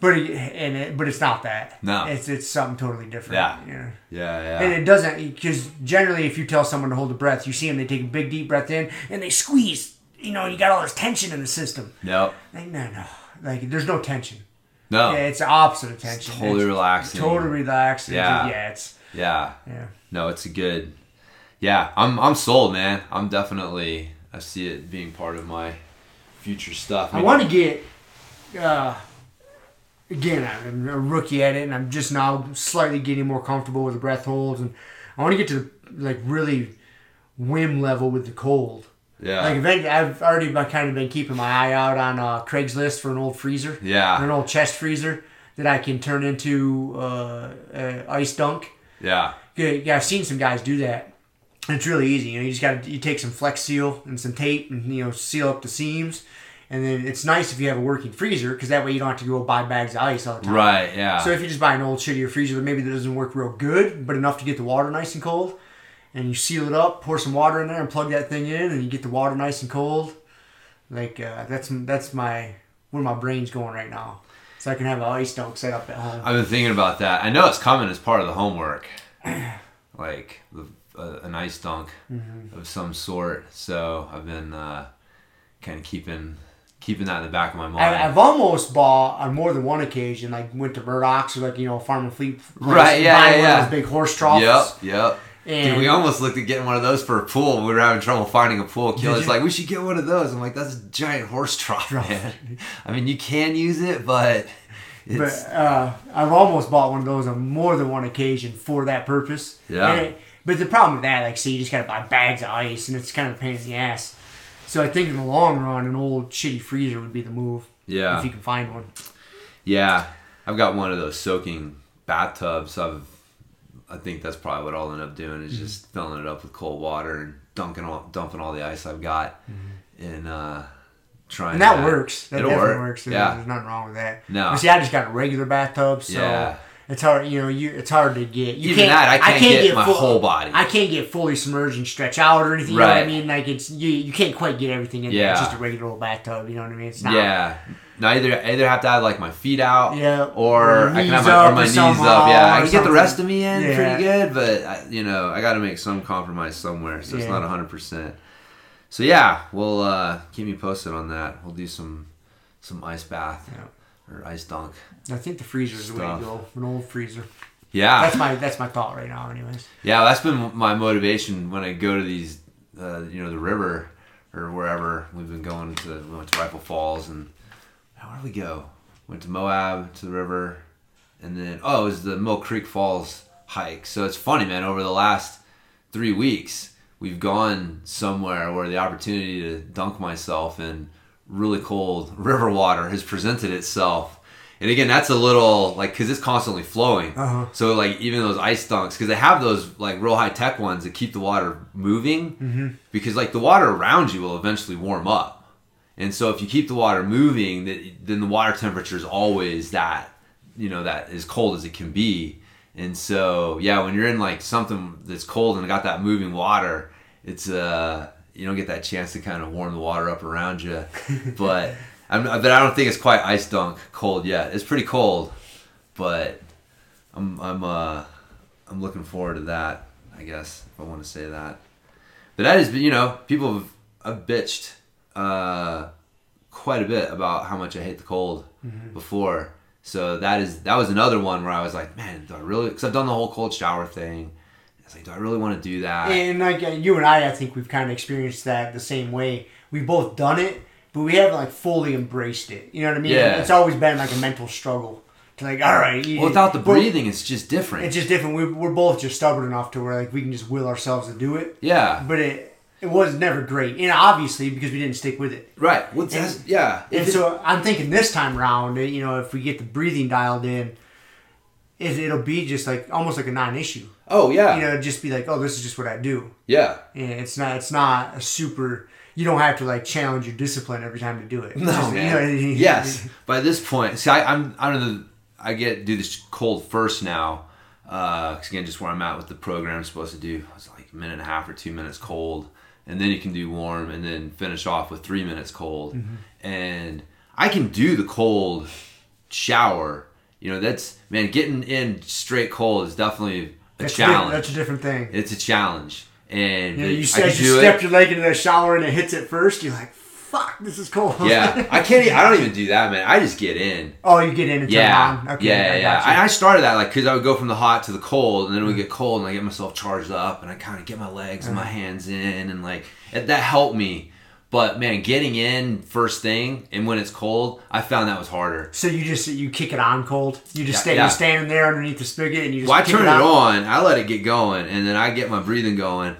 [SPEAKER 2] But it, and it, but it's not that.
[SPEAKER 1] No.
[SPEAKER 2] it's it's something totally different.
[SPEAKER 1] Yeah.
[SPEAKER 2] You know?
[SPEAKER 1] yeah, yeah.
[SPEAKER 2] And it doesn't because generally, if you tell someone to hold a breath, you see them they take a big deep breath in and they squeeze. You know, you got all this tension in the system.
[SPEAKER 1] Nope.
[SPEAKER 2] Like, no, no, like there's no tension.
[SPEAKER 1] No.
[SPEAKER 2] Yeah, it's the opposite of tension.
[SPEAKER 1] totally
[SPEAKER 2] It's
[SPEAKER 1] relaxing.
[SPEAKER 2] Totally relaxed.
[SPEAKER 1] Yeah.
[SPEAKER 2] yeah, it's
[SPEAKER 1] Yeah.
[SPEAKER 2] yeah.
[SPEAKER 1] No, it's a good. Yeah, I'm I'm sold, man. I'm definitely. I see it being part of my future stuff.
[SPEAKER 2] I want to get. Uh, again, I'm a rookie at it, and I'm just now slightly getting more comfortable with the breath holds, and I want to get to the, like really Wim level with the cold.
[SPEAKER 1] Yeah.
[SPEAKER 2] Like eventually, I've already kind of been keeping my eye out on uh, Craigslist for an old freezer,
[SPEAKER 1] yeah.
[SPEAKER 2] an old chest freezer that I can turn into uh, ice dunk.
[SPEAKER 1] Yeah.
[SPEAKER 2] Yeah, yeah, I've seen some guys do that. It's really easy. You know, you just got to you take some Flex Seal and some tape and you know seal up the seams. And then it's nice if you have a working freezer because that way you don't have to go buy bags of ice all the time.
[SPEAKER 1] Right. Yeah.
[SPEAKER 2] So if you just buy an old shittier freezer that maybe that doesn't work real good, but enough to get the water nice and cold, and you seal it up, pour some water in there, and plug that thing in, and you get the water nice and cold. Like uh, that's that's my where my brain's going right now. So I can have an ice dunk set up at home.
[SPEAKER 1] I've been thinking about that. I know it's coming as part of the homework, like the, uh, an ice dunk
[SPEAKER 2] Mm-hmm.
[SPEAKER 1] of some sort. So I've been uh, kind of keeping keeping that in the back of my mind.
[SPEAKER 2] I, I've almost bought on more than one occasion, like went to Murdoch's or like you know Farm and Fleet,
[SPEAKER 1] Right, yeah, yeah,
[SPEAKER 2] one
[SPEAKER 1] yeah.
[SPEAKER 2] of those big horse troughs.
[SPEAKER 1] Yep, yep.
[SPEAKER 2] And
[SPEAKER 1] Dude, we almost looked at getting one of those for a pool. We were having trouble finding a pool.
[SPEAKER 2] You?
[SPEAKER 1] like, we should get one of those. I'm like, that's a giant horse trough, man. I mean, you can use it, but
[SPEAKER 2] But uh, I've almost bought one of those on more than one occasion for that purpose.
[SPEAKER 1] Yeah.
[SPEAKER 2] And it- but the problem with that, like, see, you just gotta buy bags of ice, and it's kind of a pain in the ass. So I think in the long run, an old shitty freezer would be the move
[SPEAKER 1] yeah,
[SPEAKER 2] if you can find one.
[SPEAKER 1] yeah. I've got one of those soaking bathtubs. I've, I think that's probably what I'll end up doing is just filling it up with cold water and dunking all, dumping all the ice I've got, and uh, trying.
[SPEAKER 2] And that
[SPEAKER 1] that.
[SPEAKER 2] works. That
[SPEAKER 1] It'll
[SPEAKER 2] definitely
[SPEAKER 1] work.
[SPEAKER 2] works. There's,
[SPEAKER 1] Yeah.
[SPEAKER 2] there's nothing wrong with that.
[SPEAKER 1] No.
[SPEAKER 2] But see, I just got a regular bathtub, so
[SPEAKER 1] Yeah.
[SPEAKER 2] It's hard. You know, you it's hard to get. You
[SPEAKER 1] Even that, I can't get my
[SPEAKER 2] full-
[SPEAKER 1] whole body.
[SPEAKER 2] I can't get fully submerged and stretch out or anything. You know what I mean? Like it's you. You can't quite get everything in there.
[SPEAKER 1] Yeah.
[SPEAKER 2] It's just a regular old bathtub. You know what I mean? It's not.
[SPEAKER 1] Yeah. No, either I either have to have like my feet out,
[SPEAKER 2] Yeah,
[SPEAKER 1] or,
[SPEAKER 2] or
[SPEAKER 1] I can have my, or my
[SPEAKER 2] or
[SPEAKER 1] knees up. Yeah, I can get the rest of me in
[SPEAKER 2] Yeah.
[SPEAKER 1] pretty good, but I, you know, I got to make some compromise somewhere, so it's
[SPEAKER 2] Yeah.
[SPEAKER 1] not hundred percent. So yeah, we'll uh, keep me posted on that. We'll do some some ice bath or ice dunk.
[SPEAKER 2] I think the freezer is the way to go. An old freezer.
[SPEAKER 1] Yeah,
[SPEAKER 2] That's my that's my thought right now. Anyways.
[SPEAKER 1] Yeah, that's been my motivation when I go to these, uh, you know, the river or wherever. We've been going to we went to Rifle Falls and where did we go? Went to Moab to the river, and then oh, it was the Mill Creek Falls hike. So it's funny, man. Over the last three weeks, we've gone somewhere where the opportunity to dunk myself in really cold river water has presented itself. And again, that's a little like because it's constantly flowing.
[SPEAKER 2] Uh-huh.
[SPEAKER 1] So like even those ice dunks, because they have those like real high tech ones that keep the water moving, because like the water around you will eventually warm up. And so if you keep the water moving, that then the water temperature is always that, you know, that as cold as it can be. And so yeah, when you're in like something that's cold and got that moving water, it's uh you don't get that chance to kind of warm the water up around you. but I'm, but I don't think it's quite ice dunk cold yet. It's pretty cold, but I'm I'm uh I'm looking forward to that. I guess if I want to say that. But that is, you know, people have, have bitched uh, quite a bit about how much I hate the cold before. So that is that was another one where I was like, man, do I really? Because I've done the whole cold shower thing. It's like, do I really want to do that?
[SPEAKER 2] And like uh, you and I, I think we've kind of experienced that the same way. We've both done it, but we haven't like fully embraced it. You know what I mean?
[SPEAKER 1] Yeah.
[SPEAKER 2] It's always been like a mental struggle. To like, all right, you-
[SPEAKER 1] well, without the breathing, it's just different.
[SPEAKER 2] it's just different. We're, we're both just stubborn enough to where like we can just will ourselves to do it.
[SPEAKER 1] yeah,
[SPEAKER 2] But it it was never great, and obviously because we didn't stick with it.
[SPEAKER 1] right. What's
[SPEAKER 2] And-
[SPEAKER 1] that? Yeah.
[SPEAKER 2] And
[SPEAKER 1] it-
[SPEAKER 2] so I'm thinking this time around, you know, if we get the breathing dialed in, it, it'll be just like almost like a non-issue.
[SPEAKER 1] oh yeah,
[SPEAKER 2] You know, just be like, oh, this is just what I do.
[SPEAKER 1] yeah.
[SPEAKER 2] And it's not it's not a super. You don't have to like challenge your discipline every time to do it. It's
[SPEAKER 1] No,
[SPEAKER 2] just, you
[SPEAKER 1] man.
[SPEAKER 2] know,
[SPEAKER 1] yes. By this point, see, I, I'm I'm the I get do this cold first now. Uh, again, just where I'm at with the program, I'm supposed to do it's like a minute and a half or two minutes cold, and then you can do warm, and then finish off with three minutes cold.
[SPEAKER 2] Mm-hmm.
[SPEAKER 1] And I can do the cold shower. You know, that's man, getting in straight cold is definitely a
[SPEAKER 2] That's, a
[SPEAKER 1] challenge.
[SPEAKER 2] that's a different thing.
[SPEAKER 1] it's a challenge, and
[SPEAKER 2] You, know, you, said you step
[SPEAKER 1] it.
[SPEAKER 2] your leg into the shower and it hits it first. You're like, fuck, this is cold.
[SPEAKER 1] Yeah, I can't. I don't even do that, man. I just get in.
[SPEAKER 2] oh, you get in and turn
[SPEAKER 1] Yeah,
[SPEAKER 2] on. Okay,
[SPEAKER 1] yeah,
[SPEAKER 2] I
[SPEAKER 1] yeah. I, I started that like because I would go from the hot to the cold, and then it would get cold, and I get myself charged up, and I kind of get my legs and my
[SPEAKER 2] Uh-huh.
[SPEAKER 1] hands in, and like that helped me. But man, getting in first thing, and when it's cold, I found that was harder.
[SPEAKER 2] So you just you kick it on cold. You just
[SPEAKER 1] Yeah,
[SPEAKER 2] stay
[SPEAKER 1] yeah.
[SPEAKER 2] you're standing there underneath the spigot and you just
[SPEAKER 1] Well, I turn it
[SPEAKER 2] on.
[SPEAKER 1] on, I let it get going, and then I get my breathing going,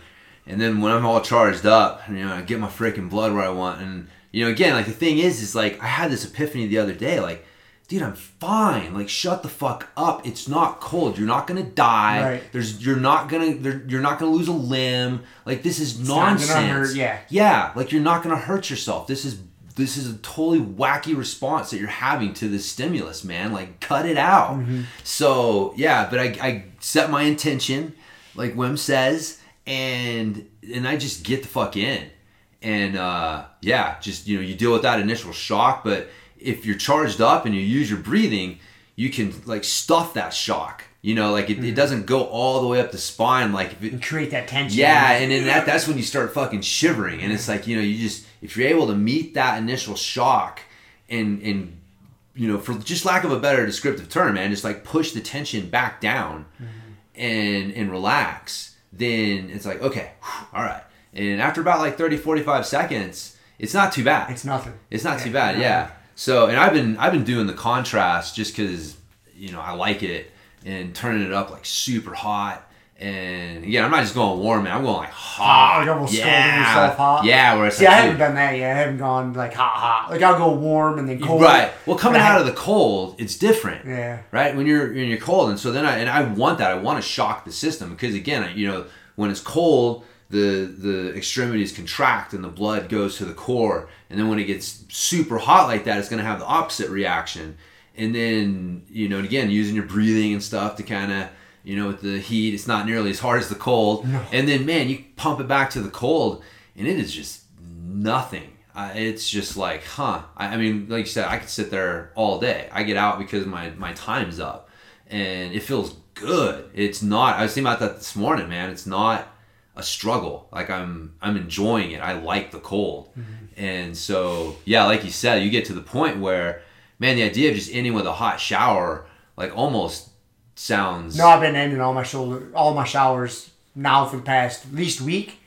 [SPEAKER 1] and then when I'm all charged up, you know, I get my freaking blood where I want, and you know, again, like the thing is, is like I had this epiphany the other day, like dude, I'm fine. Like, shut the fuck up. It's not cold. You're not gonna die.
[SPEAKER 2] Right.
[SPEAKER 1] There's, you're not gonna, there, you're not gonna lose a limb. Like, this is
[SPEAKER 2] not gonna
[SPEAKER 1] nonsense.
[SPEAKER 2] hurt, yeah.
[SPEAKER 1] Yeah. Like, you're not gonna hurt yourself. This is, this is a totally wacky response that you're having to this stimulus, man. Like, cut it out.
[SPEAKER 2] Mm-hmm.
[SPEAKER 1] So yeah, but I, I set my intention, like Wim says, and and I just get the fuck in, and uh, yeah, just you know you deal with that initial shock, but if you're charged up and you use your breathing, you can like stuff that shock. You know, like it, it mm-hmm. doesn't go all the way up the spine. Like if it,
[SPEAKER 2] create that tension.
[SPEAKER 1] yeah, and then that that's when you start fucking shivering, and it's like you know you just if you're able to meet that initial shock, and and you know for just lack of a better descriptive term, man, just like push the tension back down, mm-hmm. and and relax, then it's like okay, all right, and after about like 30, 45 seconds, it's not too bad.
[SPEAKER 2] It's nothing.
[SPEAKER 1] It's not
[SPEAKER 2] Yeah,
[SPEAKER 1] too bad,
[SPEAKER 2] no.
[SPEAKER 1] yeah. So, and I've been I've been doing the contrast just because you know I like it and turning it up like super hot. And again, I'm not just going warm, man. I'm going like ah, hot.
[SPEAKER 2] like almost
[SPEAKER 1] yeah,
[SPEAKER 2] yourself hot.
[SPEAKER 1] Yeah, where it's
[SPEAKER 2] See,
[SPEAKER 1] like,
[SPEAKER 2] I haven't done that yet. I haven't gone like hot, hot. Like I'll go warm and then cold.
[SPEAKER 1] Right. Well, coming out of the cold, it's different.
[SPEAKER 2] Yeah.
[SPEAKER 1] Right. When you're when you're cold, and so then I and I want that. I want to shock the system because again, you know, when it's cold, the the extremities contract and the blood goes to the core, and then when it gets super hot like that, it's going to have the opposite reaction. And then you know, and again, using your breathing and stuff to kind of you know, with the heat, it's not nearly as hard as the cold. And then man, you pump it back to the cold, and it is just nothing. Uh, it's just like, huh? I, I mean, like you said, I could sit there all day. I get out because my my time's up, and it feels good. It's not. I was thinking about that this morning, man. It's not a struggle. Like I'm I'm enjoying it. I like the cold, mm-hmm. and so yeah, like you said, you get to the point where, man, the idea of just ending with a hot shower, like almost sounds.
[SPEAKER 2] No, I've been ending all my shoulder, all my showers now for the past at least week.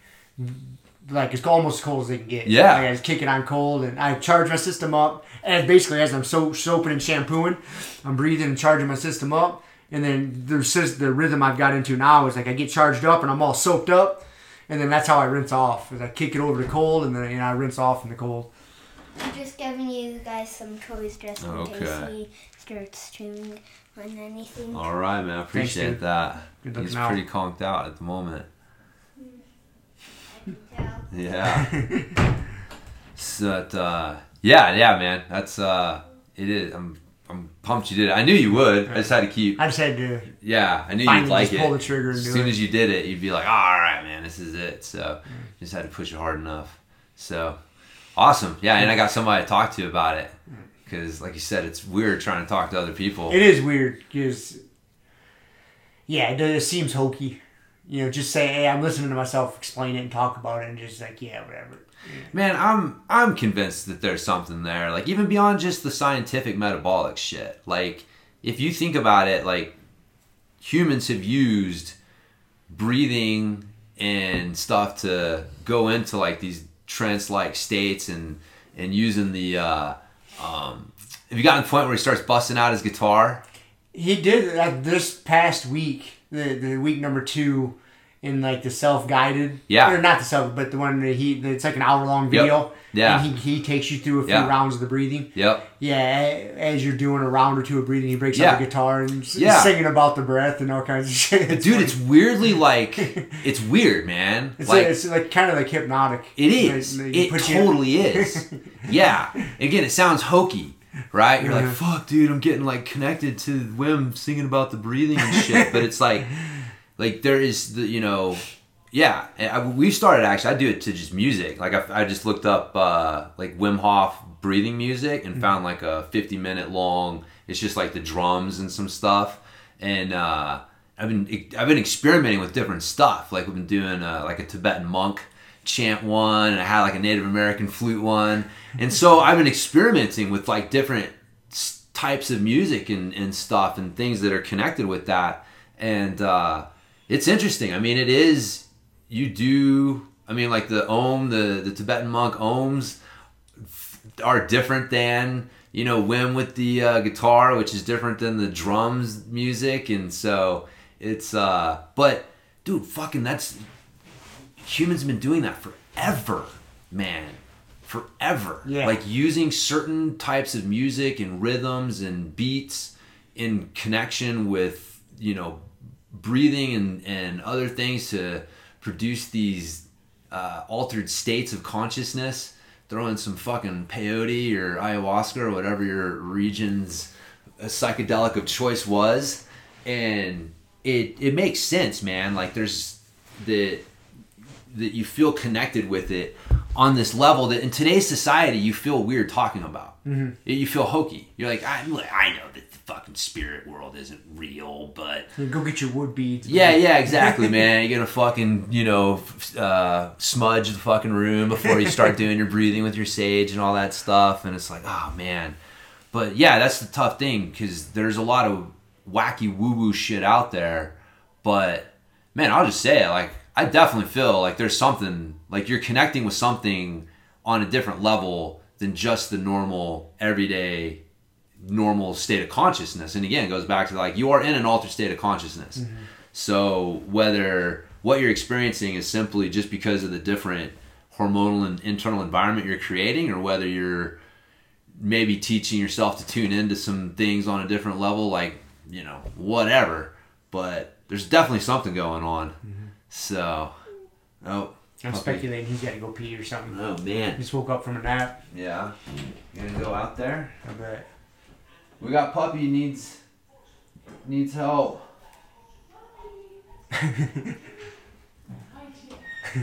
[SPEAKER 2] Like it's almost as cold as they can get.
[SPEAKER 1] Yeah.
[SPEAKER 2] like, I was kicking on cold, and I charge my system up. And basically, as I'm so soaping and shampooing, I'm breathing and charging my system up. And then the sys- the rhythm I've got into now is like I get charged up and I'm all soaked up, and then that's how I rinse off. Is I kick it over to cold, and then you know, I rinse off in the cold.
[SPEAKER 3] I'm just giving you guys some toys just in case
[SPEAKER 1] Okay.
[SPEAKER 3] he starts chewing on anything.
[SPEAKER 1] All right, man. I appreciate
[SPEAKER 2] dude.
[SPEAKER 1] that.
[SPEAKER 2] Good
[SPEAKER 1] He's
[SPEAKER 2] out.
[SPEAKER 1] pretty conked out at the moment.
[SPEAKER 3] Yeah.
[SPEAKER 1] Yeah. so that, uh, yeah, yeah, man. That's uh, it is. I'm I'm pumped you did it. I knew you would. I just had to keep.
[SPEAKER 2] I just had to
[SPEAKER 1] Yeah, I knew you'd like
[SPEAKER 2] just pull the trigger and
[SPEAKER 1] As
[SPEAKER 2] do
[SPEAKER 1] soon
[SPEAKER 2] it.
[SPEAKER 1] as you did it, you'd be like, oh, all right, man, this is it. So just had to push it hard enough. So awesome. Yeah, and I got somebody to talk to about it because, like you said, it's weird trying to talk to other people.
[SPEAKER 2] It is weird because, yeah, it, it seems hokey. You know, just say, "Hey, I'm listening to myself explain it and talk about it," and just like, yeah, whatever.
[SPEAKER 1] Man, I'm I'm convinced that there's something there. Like even beyond just the scientific metabolic shit. Like if you think about it, like humans have used breathing and stuff to go into like these trance like states and and using the uh um have you gotten to the point where he starts busting out his guitar?
[SPEAKER 2] He did that this past week, the the week number two, in like the self guided.
[SPEAKER 1] Yeah.
[SPEAKER 2] Or not the self, but the one that he. It's like an hour long video.
[SPEAKER 1] Yeah.
[SPEAKER 2] And he, he takes you through a few
[SPEAKER 1] Yeah.
[SPEAKER 2] rounds of the breathing.
[SPEAKER 1] Yep.
[SPEAKER 2] Yeah, as you're doing a round or two of breathing, he breaks
[SPEAKER 1] Yeah.
[SPEAKER 2] out the guitar and
[SPEAKER 1] Yeah.
[SPEAKER 2] singing about the breath and all kinds of shit.
[SPEAKER 1] But dude, it's weirdly like it's weird, man.
[SPEAKER 2] It's
[SPEAKER 1] like
[SPEAKER 2] like, it's like kind of like hypnotic.
[SPEAKER 1] It is.
[SPEAKER 2] Like,
[SPEAKER 1] It totally is. Yeah. Again, it sounds hokey, right? You're
[SPEAKER 2] Yeah.
[SPEAKER 1] like, uh-huh. fuck, dude, I'm getting like connected to Wim singing about the breathing and shit. but it's like, like there is the, you know, yeah. I, we started actually. I do it to just music. Like I, I just looked up uh, like Wim Hof breathing music and found like a 50 minute long. It's just like the drums and some stuff. And uh, I've been I've been experimenting with different stuff. Like we've been doing uh, like a Tibetan monk chant one, and I had like a Native American flute one. And so I've been experimenting with like different types of music and, and stuff and things that are connected with that. And uh, it's interesting. I mean, it is you do. I mean, like the Om, the the Tibetan monk Oms are different than you know Wim with the uh, guitar, which is different than the drums music, and so it's. uh But dude, fucking, that's humans have been doing that forever, man. forever.
[SPEAKER 2] Yeah.
[SPEAKER 1] Like using certain types of music and rhythms and beats in connection with, you know, breathing and, and other things to produce these uh, altered states of consciousness. Throw in some fucking peyote or ayahuasca or whatever your region's uh, psychedelic of choice was, and it it makes sense, man. Like there's the that you feel connected with it on this level that in today's society you feel weird talking about. Mm-hmm. You feel hokey. You're like, I, I know that fucking spirit world isn't real, but
[SPEAKER 2] Go get your wood beads.
[SPEAKER 1] yeah, yeah, exactly, man. You're gonna fucking, you know, uh, smudge the fucking room before you start doing your breathing with your sage and all that stuff, and it's like, oh man. But yeah, that's the tough thing because there's a lot of wacky woo woo shit out there. But man, I'll just say it, like I definitely feel like there's something like you're connecting with something on a different level than just the normal everyday normal state of consciousness. And again, it goes back to like you are in an altered state of consciousness. Mm-hmm. So whether what you're experiencing is simply just because of the different hormonal and internal environment you're creating, or whether you're maybe teaching yourself to tune into some things on a different level, like you know whatever. But there's definitely something going on. Mm-hmm. So, oh,
[SPEAKER 2] I'm speculating he's got to go pee or something.
[SPEAKER 1] Oh man,
[SPEAKER 2] Just woke up from a nap.
[SPEAKER 1] yeah. You gonna go out there?
[SPEAKER 2] I bet.
[SPEAKER 1] We got puppy needs needs help.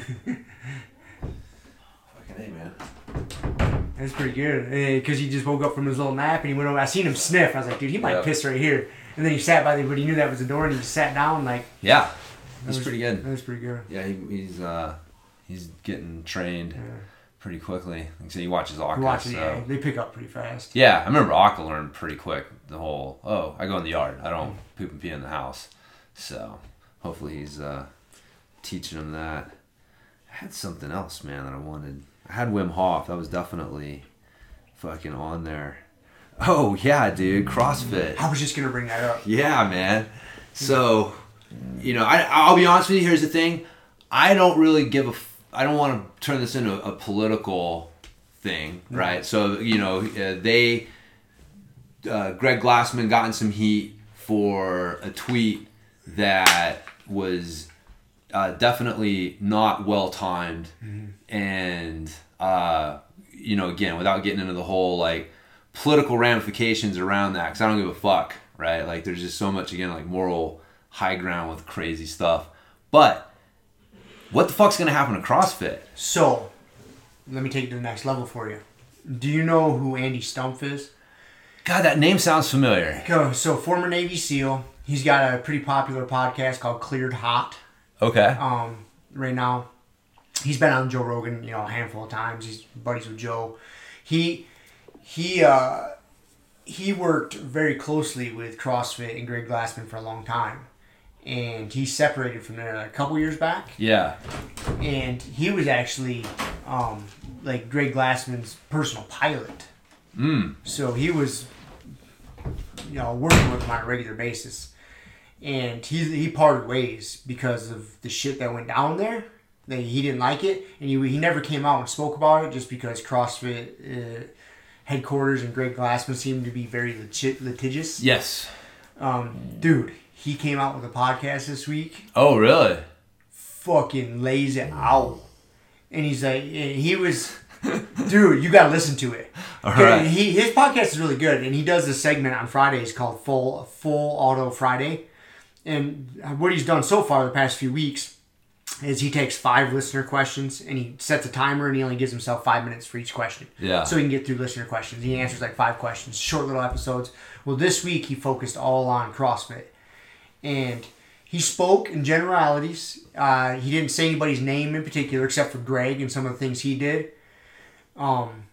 [SPEAKER 1] Fucking hey, man.
[SPEAKER 2] That's pretty good. Because he just woke up from his little nap and he went over. I seen him sniff. I was like, dude, he might
[SPEAKER 1] Yeah.
[SPEAKER 2] piss right here. And then he sat by the, but he knew that was the door and he just sat down. Like,
[SPEAKER 1] Yeah,
[SPEAKER 2] that
[SPEAKER 1] he's
[SPEAKER 2] was-
[SPEAKER 1] pretty good.
[SPEAKER 2] That was pretty good.
[SPEAKER 1] Yeah, he, he's uh he's getting trained
[SPEAKER 2] Yeah.
[SPEAKER 1] Pretty quickly. Like I said, he watches Akka.
[SPEAKER 2] He watched it,
[SPEAKER 1] so.
[SPEAKER 2] yeah. They pick up pretty fast.
[SPEAKER 1] Yeah, I remember Akka learned pretty quick the whole, oh, I go in the yard. I don't poop and pee in the house. So hopefully he's uh, teaching him that. I had something else, man, that I wanted. I had Wim Hof. That was definitely fucking on there. Oh, yeah, dude. CrossFit.
[SPEAKER 2] I was just going to bring that up.
[SPEAKER 1] Yeah, man. So, you know, I, I'll be honest with you. Here's the thing. I don't really give a. I don't want to turn this into a political thing, right? So, you know, uh, they. Uh, Greg Glassman got in some heat for a tweet that was uh, definitely not well timed, and uh, you know, again, without getting into the whole like political ramifications around that, because I don't give a fuck, right? Like, there's just so much again, like moral high ground with crazy stuff. But what the fuck's gonna happen to CrossFit?
[SPEAKER 2] So, let me take it to the next level for you. Do you know who Andy Stumpf is?
[SPEAKER 1] God, that name sounds familiar.
[SPEAKER 2] Go. So, former Navy SEAL. He's got a pretty popular podcast called Cleared Hot.
[SPEAKER 1] Okay.
[SPEAKER 2] um, right now. He's been on Joe Rogan, you know, a handful of times. He's buddies with Joe. He he uh, he worked very closely with CrossFit and Greg Glassman for a long time, and he separated from there a couple years back.
[SPEAKER 1] Yeah.
[SPEAKER 2] And he was actually um, like Greg Glassman's personal pilot.
[SPEAKER 1] Mm.
[SPEAKER 2] So he was, you know, working with him on a regular basis, and he he parted ways because of the shit that went down there. That he didn't like it, and he, he never came out and spoke about it just because CrossFit uh, headquarters and Greg Glassman seemed to be very lit- litigious.
[SPEAKER 1] Yes.
[SPEAKER 2] Um, dude, he came out with a podcast this week
[SPEAKER 1] Oh, really?
[SPEAKER 2] fucking lays it out. And he's like, and he was, dude, you gotta listen to it.
[SPEAKER 1] All right.
[SPEAKER 2] He his podcast is really good, and he does this segment on Fridays called Full Full Auto Friday. And what he's done so far the past few weeks is he takes five listener questions and he sets a timer and he only gives himself five minutes for each question.
[SPEAKER 1] Yeah.
[SPEAKER 2] So he can get through listener questions. He answers like five questions, short little episodes. Well, this week he focused all on CrossFit and he spoke in generalities. Uh, he didn't say anybody's name in particular, except for Greg and some of the things he did. Um,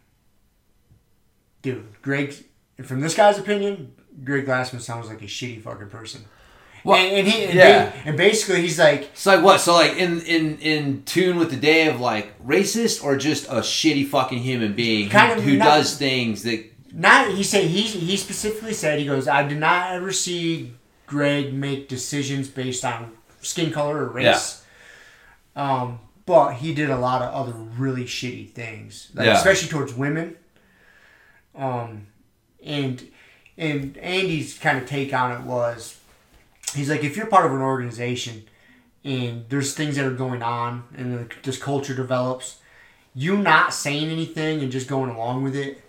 [SPEAKER 2] dude, Greg, from this guy's opinion, Greg Glassman sounds like a shitty fucking person.
[SPEAKER 1] Well,
[SPEAKER 2] and, and he, and,
[SPEAKER 1] yeah.
[SPEAKER 2] ba- and basically, he's like,
[SPEAKER 1] It's like what? So like in in in tune with the day of like racist or just a shitty fucking human being
[SPEAKER 2] Kind
[SPEAKER 1] who,
[SPEAKER 2] of
[SPEAKER 1] who
[SPEAKER 2] not-
[SPEAKER 1] does things that
[SPEAKER 2] not. He said he he specifically said he goes, I did not ever see Greg make decisions based on skin color or race. Um, but he did a lot of other really shitty things, like,
[SPEAKER 1] Yeah.
[SPEAKER 2] especially towards women. Um, and and Andy's kind of take on it was, he's like, if you're part of an organization, and there's things that are going on, and this culture develops, you not saying anything and just going along with it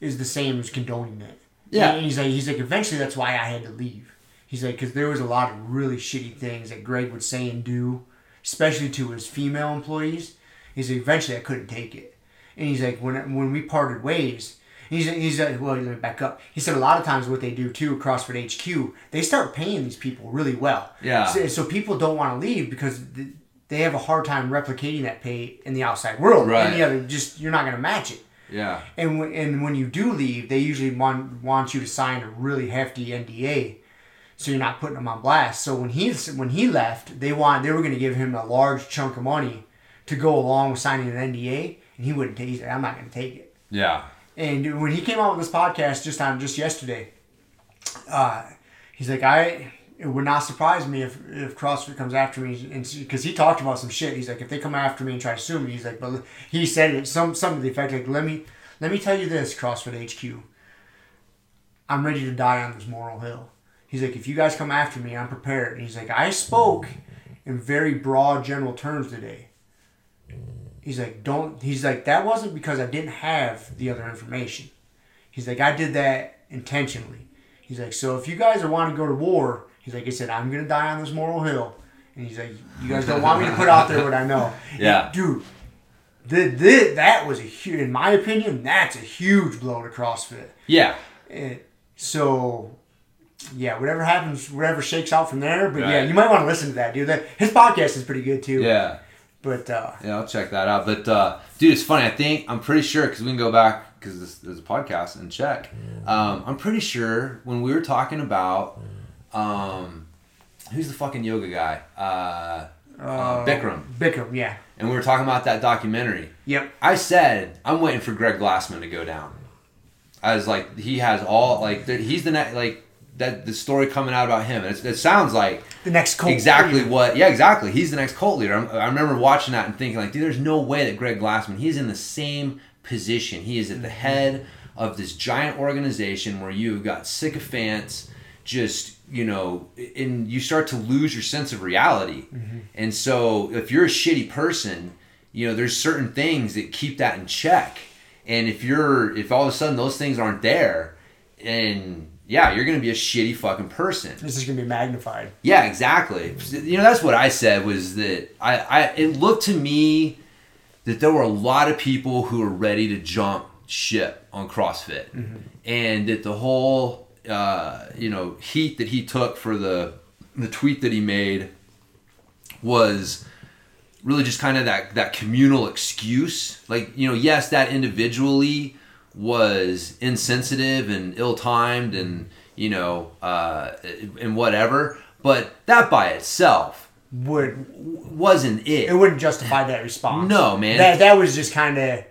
[SPEAKER 2] is the same as condoning it.
[SPEAKER 1] Yeah.
[SPEAKER 2] And he's like, he's like, eventually that's why I had to leave. He's like, because there was a lot of really shitty things that Greg would say and do, especially to his female employees. He's like, eventually I couldn't take it. And he's like, when when we parted ways, he's he's like, well, let me back up. He said a lot of times what they do too, at CrossFit HQ, they start paying these people really well.
[SPEAKER 1] Yeah.
[SPEAKER 2] So, so people don't want to leave because th- they have a hard time replicating that pay in the outside world.
[SPEAKER 1] Right.
[SPEAKER 2] Any other, just you're not going to match it.
[SPEAKER 1] Yeah.
[SPEAKER 2] And when, and when you do leave, they usually want want you to sign a really hefty NDA, so you're not putting them on blast. So when he when he left, they want they were going to give him a large chunk of money to go along with signing an NDA, and he wouldn't take. it. I'm not going to take it.
[SPEAKER 1] Yeah.
[SPEAKER 2] And when he came out with this podcast just on just yesterday, uh, he's like, I it would not surprise me if if CrossFit comes after me, and because he talked about some shit. He's like, if they come after me and try to sue me, he's like, but he said it some some to the effect like, let me let me tell you this, CrossFit HQ. I'm ready to die on this moral hill. He's like, if you guys come after me, I'm prepared. And he's like, I spoke in very broad general terms today. He's like, don't. He's like, that wasn't because I didn't have the other information. He's like, I did that intentionally. He's like, so if you guys are wanting to go to war, he's like, I said, I'm gonna die on this moral hill. And he's like, you guys don't want me to put out there what I know.
[SPEAKER 1] Yeah.
[SPEAKER 2] dude. The, the, that was a huge, in my opinion, that's a huge blow to CrossFit.
[SPEAKER 1] Yeah.
[SPEAKER 2] And so, yeah, whatever happens, whatever shakes out from there. But yeah, you might want to listen to that, dude. That his podcast is pretty good too.
[SPEAKER 1] Yeah.
[SPEAKER 2] But uh,
[SPEAKER 1] Yeah, I'll check that out. But uh, dude, it's funny. I think I'm pretty sure because we can go back because this there's a podcast and check. Um, I'm pretty sure when we were talking about um, who's the fucking yoga guy, uh, uh, Bikram,
[SPEAKER 2] Bikram, yeah,
[SPEAKER 1] and we were talking about that documentary.
[SPEAKER 2] yep.
[SPEAKER 1] I said I'm waiting for Greg Glassman to go down. I was like, he has all like he's the next like that the story coming out about him. And it's, it sounds like
[SPEAKER 2] The next cult
[SPEAKER 1] exactly
[SPEAKER 2] leader.
[SPEAKER 1] what yeah exactly. He's the next cult leader. I'm, i remember watching that and thinking like dude there's no way that greg glassman he's in the same position. He is at the mm-hmm. head of this giant organization where you've got sycophants just you know and you start to lose your sense of reality. Mm-hmm. And so if you're a shitty person you know there's certain things that keep that in check. And if you're if all of a sudden those things aren't there and yeah you're gonna be a shitty fucking person
[SPEAKER 2] This is gonna be magnified.
[SPEAKER 1] yeah, exactly. You know, that's what I said was that I, I it looked to me that there were a lot of people who were ready to jump ship on CrossFit, and that the whole uh, you know heat that he took for the the tweet that he made was really just kind of that that communal excuse. Like you know, yes, that individually was insensitive and ill-timed and you know uh, and whatever, but that by itself
[SPEAKER 2] Would
[SPEAKER 1] wasn't it.
[SPEAKER 2] it wouldn't justify that response?
[SPEAKER 1] No, man.
[SPEAKER 2] That that was just kind of.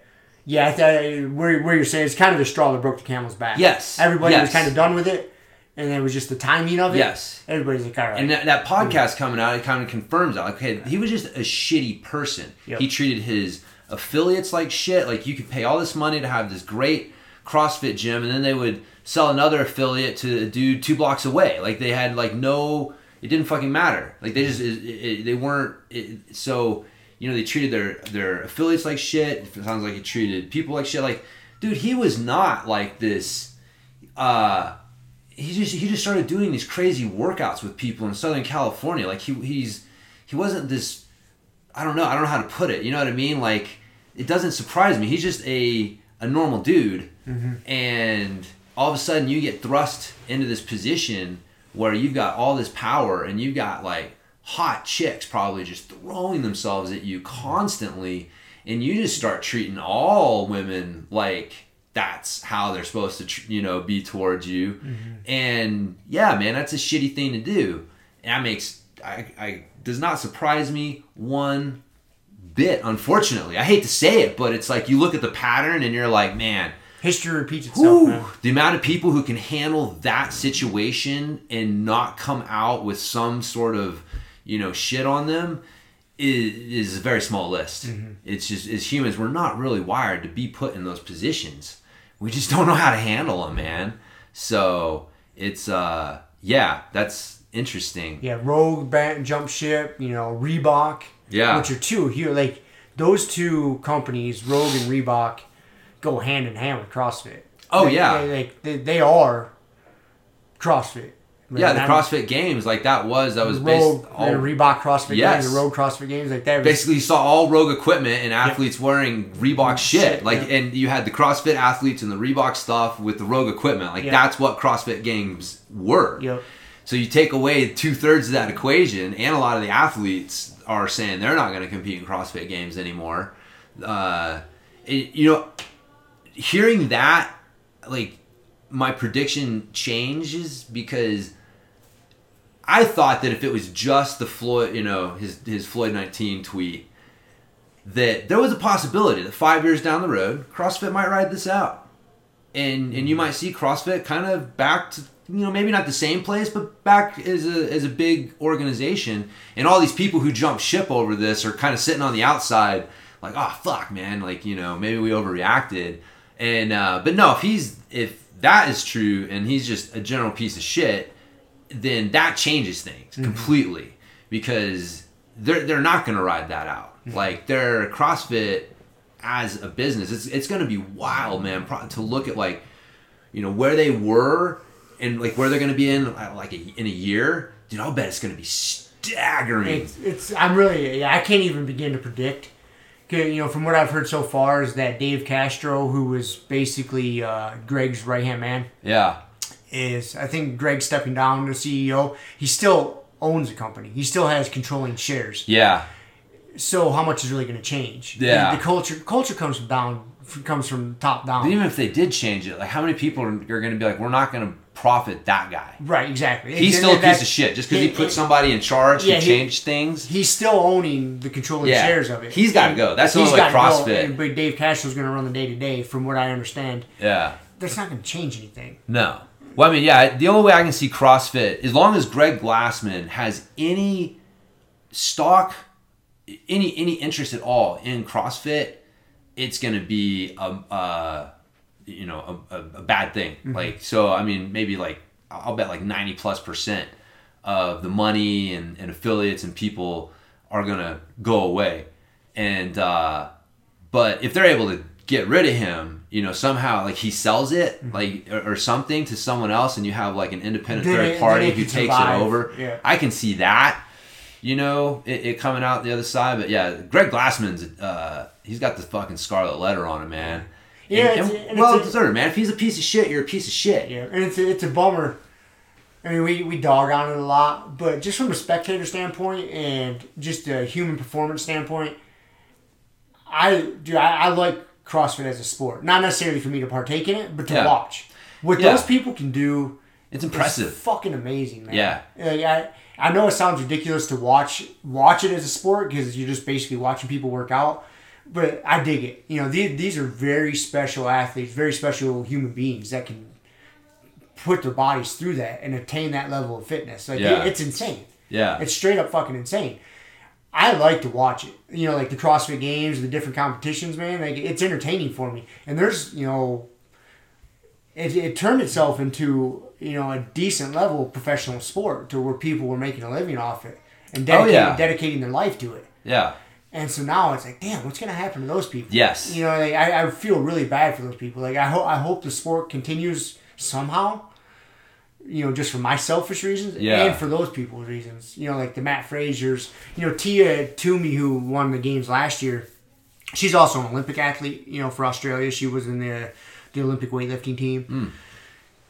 [SPEAKER 2] Yeah, that, where, where you're saying it's kind of the straw that broke the camel's back.
[SPEAKER 1] Yes,
[SPEAKER 2] everybody was kind of done with it, and it was just the timing of it.
[SPEAKER 1] Yes.
[SPEAKER 2] everybody's like, all right.
[SPEAKER 1] And that, that podcast coming out, it kind of confirms that. Like, okay, he was just a shitty person.
[SPEAKER 2] Yep.
[SPEAKER 1] He treated his affiliates like shit. Like, you could pay all this money to have this great CrossFit gym, and then they would sell another affiliate to a dude two blocks away. Like, they had, like, no, it didn't fucking matter. Like, they just, it, it, they weren't, it, so, you know, they treated their, their affiliates like shit. It sounds like he treated people like shit. Like, dude, he was not like this, uh, he just he just started doing these crazy workouts with people in Southern California. Like he he's he wasn't this I don't know, I don't know how to put it. You know what I mean? Like it doesn't surprise me. He's just a a normal dude. Mm-hmm. And all of a sudden you get thrust into this position where you've got all this power and you've got like hot chicks probably just throwing themselves at you constantly. And you just start treating all women like that's how they're supposed to tr- you know be towards you. Mm-hmm. And yeah man that's a shitty thing to do. And that makes I, I does not surprise me one bit unfortunately i hate to say it but it's like you look at the pattern and you're like man
[SPEAKER 2] History repeats itself,
[SPEAKER 1] Whew, the amount of people who can handle that situation and not come out with some sort of you know shit on them is, is a very small list. It's just as humans, we're not really wired to be put in those positions. We just don't know how to handle them, man. So it's uh yeah, that's interesting.
[SPEAKER 2] Yeah, Rogue, Bant, Jump Ship, you know, Reebok.
[SPEAKER 1] Yeah.
[SPEAKER 2] Which are two here. Like, those two companies, Rogue and Reebok, go hand in hand with CrossFit.
[SPEAKER 1] Oh,
[SPEAKER 2] They-
[SPEAKER 1] yeah.
[SPEAKER 2] They, they, they, are CrossFit.
[SPEAKER 1] Yeah, the CrossFit Games like that was that was
[SPEAKER 2] Rogue,
[SPEAKER 1] based all,
[SPEAKER 2] Reebok CrossFit
[SPEAKER 1] Yes.
[SPEAKER 2] Games, the Rogue CrossFit Games, like that. was-
[SPEAKER 1] basically you saw all Rogue equipment and athletes wearing Reebok shit.
[SPEAKER 2] Shit,
[SPEAKER 1] Like
[SPEAKER 2] yeah.
[SPEAKER 1] and you had the CrossFit athletes and the Reebok stuff with the Rogue equipment. Like
[SPEAKER 2] Yeah.
[SPEAKER 1] that's what CrossFit Games were.
[SPEAKER 2] Yep.
[SPEAKER 1] So you take away two thirds of that equation, and a lot of the athletes are saying they're not going to compete in CrossFit Games anymore. Uh, it- you know, hearing that, like, my prediction changes because I thought that if it was just the Floyd, you know, his his Floyd nineteen tweet, that there was a possibility that five years down the road, CrossFit might ride this out, and and you might see CrossFit kind of back to you know maybe not the same place, but back as a as a big organization, and all these people who jump ship over this are kind of sitting on the outside, like oh fuck man, like you know maybe we overreacted, and uh, but no, if he's if that is true and he's just a general piece of shit, then that changes things mm-hmm. completely because they're they're not going to ride that out. Mm-hmm. Like they're CrossFit as a business, it's it's going to be wild, man. To look at like you know where they were and like where they're going to be in uh, like a, in a year, dude. I'll bet it's going to be staggering.
[SPEAKER 2] It's, it's I'm really yeah, I can't even begin to predict. You know, from what I've heard so far, is that Dave Castro, who was basically uh, Greg's right hand man,
[SPEAKER 1] yeah,
[SPEAKER 2] is I think Greg stepping down as CEO. He still owns the company. He still has controlling shares.
[SPEAKER 1] yeah,
[SPEAKER 2] So how much is really going to change?
[SPEAKER 1] Yeah.
[SPEAKER 2] the, the culture culture comes from down comes from top down.
[SPEAKER 1] But even if they did change it, like how many people are, are going to be like, we're not going to profit that guy.
[SPEAKER 2] right, exactly.
[SPEAKER 1] He's
[SPEAKER 2] And
[SPEAKER 1] still a piece of shit just because he put somebody in charge
[SPEAKER 2] Yeah,
[SPEAKER 1] to change things.
[SPEAKER 2] He's still owning the controlling
[SPEAKER 1] Yeah.
[SPEAKER 2] shares of it.
[SPEAKER 1] He's gotta go. That's the only way
[SPEAKER 2] gotta go,
[SPEAKER 1] CrossFit-
[SPEAKER 2] But Dave Castro's going to run the day to day, from what I understand.
[SPEAKER 1] Yeah.
[SPEAKER 2] That's not going to change anything.
[SPEAKER 1] No. Well, I mean, yeah, the only way I can see CrossFit, as long as Greg Glassman has any stock, any any interest at all in CrossFit, it's going to be a, a you know a, a, a bad thing. Like so, I mean, maybe like I'll bet like ninety plus percent of the money and, and affiliates and people are going to go away, and uh, but if they're able to get rid of him, you know, somehow like he sells it, like or, or something to someone else, and you have like an independent
[SPEAKER 2] Then
[SPEAKER 1] third party who takes
[SPEAKER 2] survive.
[SPEAKER 1] it over.
[SPEAKER 2] Yeah.
[SPEAKER 1] I can see that, you know, it, it coming out the other side. But yeah, Greg Glassman's uh, he's got the fucking scarlet letter on him, man.
[SPEAKER 2] Yeah,
[SPEAKER 1] And-
[SPEAKER 2] it's-
[SPEAKER 1] and-
[SPEAKER 2] and
[SPEAKER 1] well
[SPEAKER 2] it's a-
[SPEAKER 1] deserved, man. If he's a piece of shit, you're a piece of shit.
[SPEAKER 2] Yeah, and it's a, it's a bummer. I mean, we, we dog on it a lot, but just from a spectator standpoint and just a human performance standpoint, I do I, I like CrossFit as a sport. Not necessarily for me to partake in it, but to
[SPEAKER 1] Yeah.
[SPEAKER 2] watch. What
[SPEAKER 1] Yeah.
[SPEAKER 2] those people can do
[SPEAKER 1] It's
[SPEAKER 2] is
[SPEAKER 1] impressive.
[SPEAKER 2] fucking amazing, man.
[SPEAKER 1] Yeah.
[SPEAKER 2] Like, I I know it sounds ridiculous to watch watch it as a sport because you're just basically watching people work out, but I dig it. You know, these these are very special athletes, very special human beings that can put their bodies through that and attain that level of fitness. Like
[SPEAKER 1] Yeah.
[SPEAKER 2] it, it's insane.
[SPEAKER 1] Yeah.
[SPEAKER 2] It's straight up fucking insane. I like to watch it. You know, like the CrossFit Games, the different competitions, man. Like it's entertaining for me. And there's, you know, it, it turned itself into you know a decent level of professional sport to where people were making a living off it and oh, dedicating,
[SPEAKER 1] yeah.
[SPEAKER 2] dedicating their life to it.
[SPEAKER 1] yeah.
[SPEAKER 2] And so now it's like, damn, what's gonna happen to those people?
[SPEAKER 1] Yes.
[SPEAKER 2] You know, like, I, I feel really bad for those people. Like I hope I hope the sport continues somehow. You know, just for my selfish reasons
[SPEAKER 1] Yeah.
[SPEAKER 2] and for those people's reasons. You know, like the Mat Fraser's. You know, Tia Toomey, who won the games last year, she's also an Olympic athlete. You know, for Australia, she was in the the Olympic weightlifting team.
[SPEAKER 1] Hmm.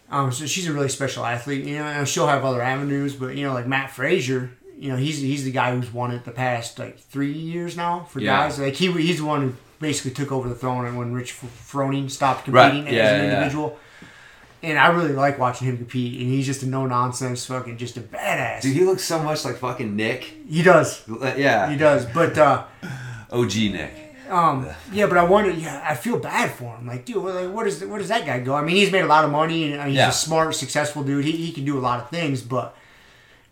[SPEAKER 2] Um, so she's a really special athlete. You know, and she'll have other avenues, but you know, like Mat Fraser, you know, he's he's the guy who's won it the past like three years now for
[SPEAKER 1] Yeah.
[SPEAKER 2] guys. Like he he's the one who basically took over the throne and when Rich Froning stopped
[SPEAKER 1] Right.
[SPEAKER 2] competing
[SPEAKER 1] Yeah,
[SPEAKER 2] as an individual. And I really like watching him compete, and he's just a no nonsense, fucking just a badass.
[SPEAKER 1] Dude, he looks so much like fucking Nick.
[SPEAKER 2] he does,
[SPEAKER 1] Yeah.
[SPEAKER 2] he does. But uh,
[SPEAKER 1] OG Nick.
[SPEAKER 2] um, yeah, but I wonder. Yeah, I feel bad for him. Like, dude, like, what is where does that guy go? I mean, he's made a lot of money, and uh, he's
[SPEAKER 1] Yeah.
[SPEAKER 2] a smart, successful dude. He, he can do a lot of things, but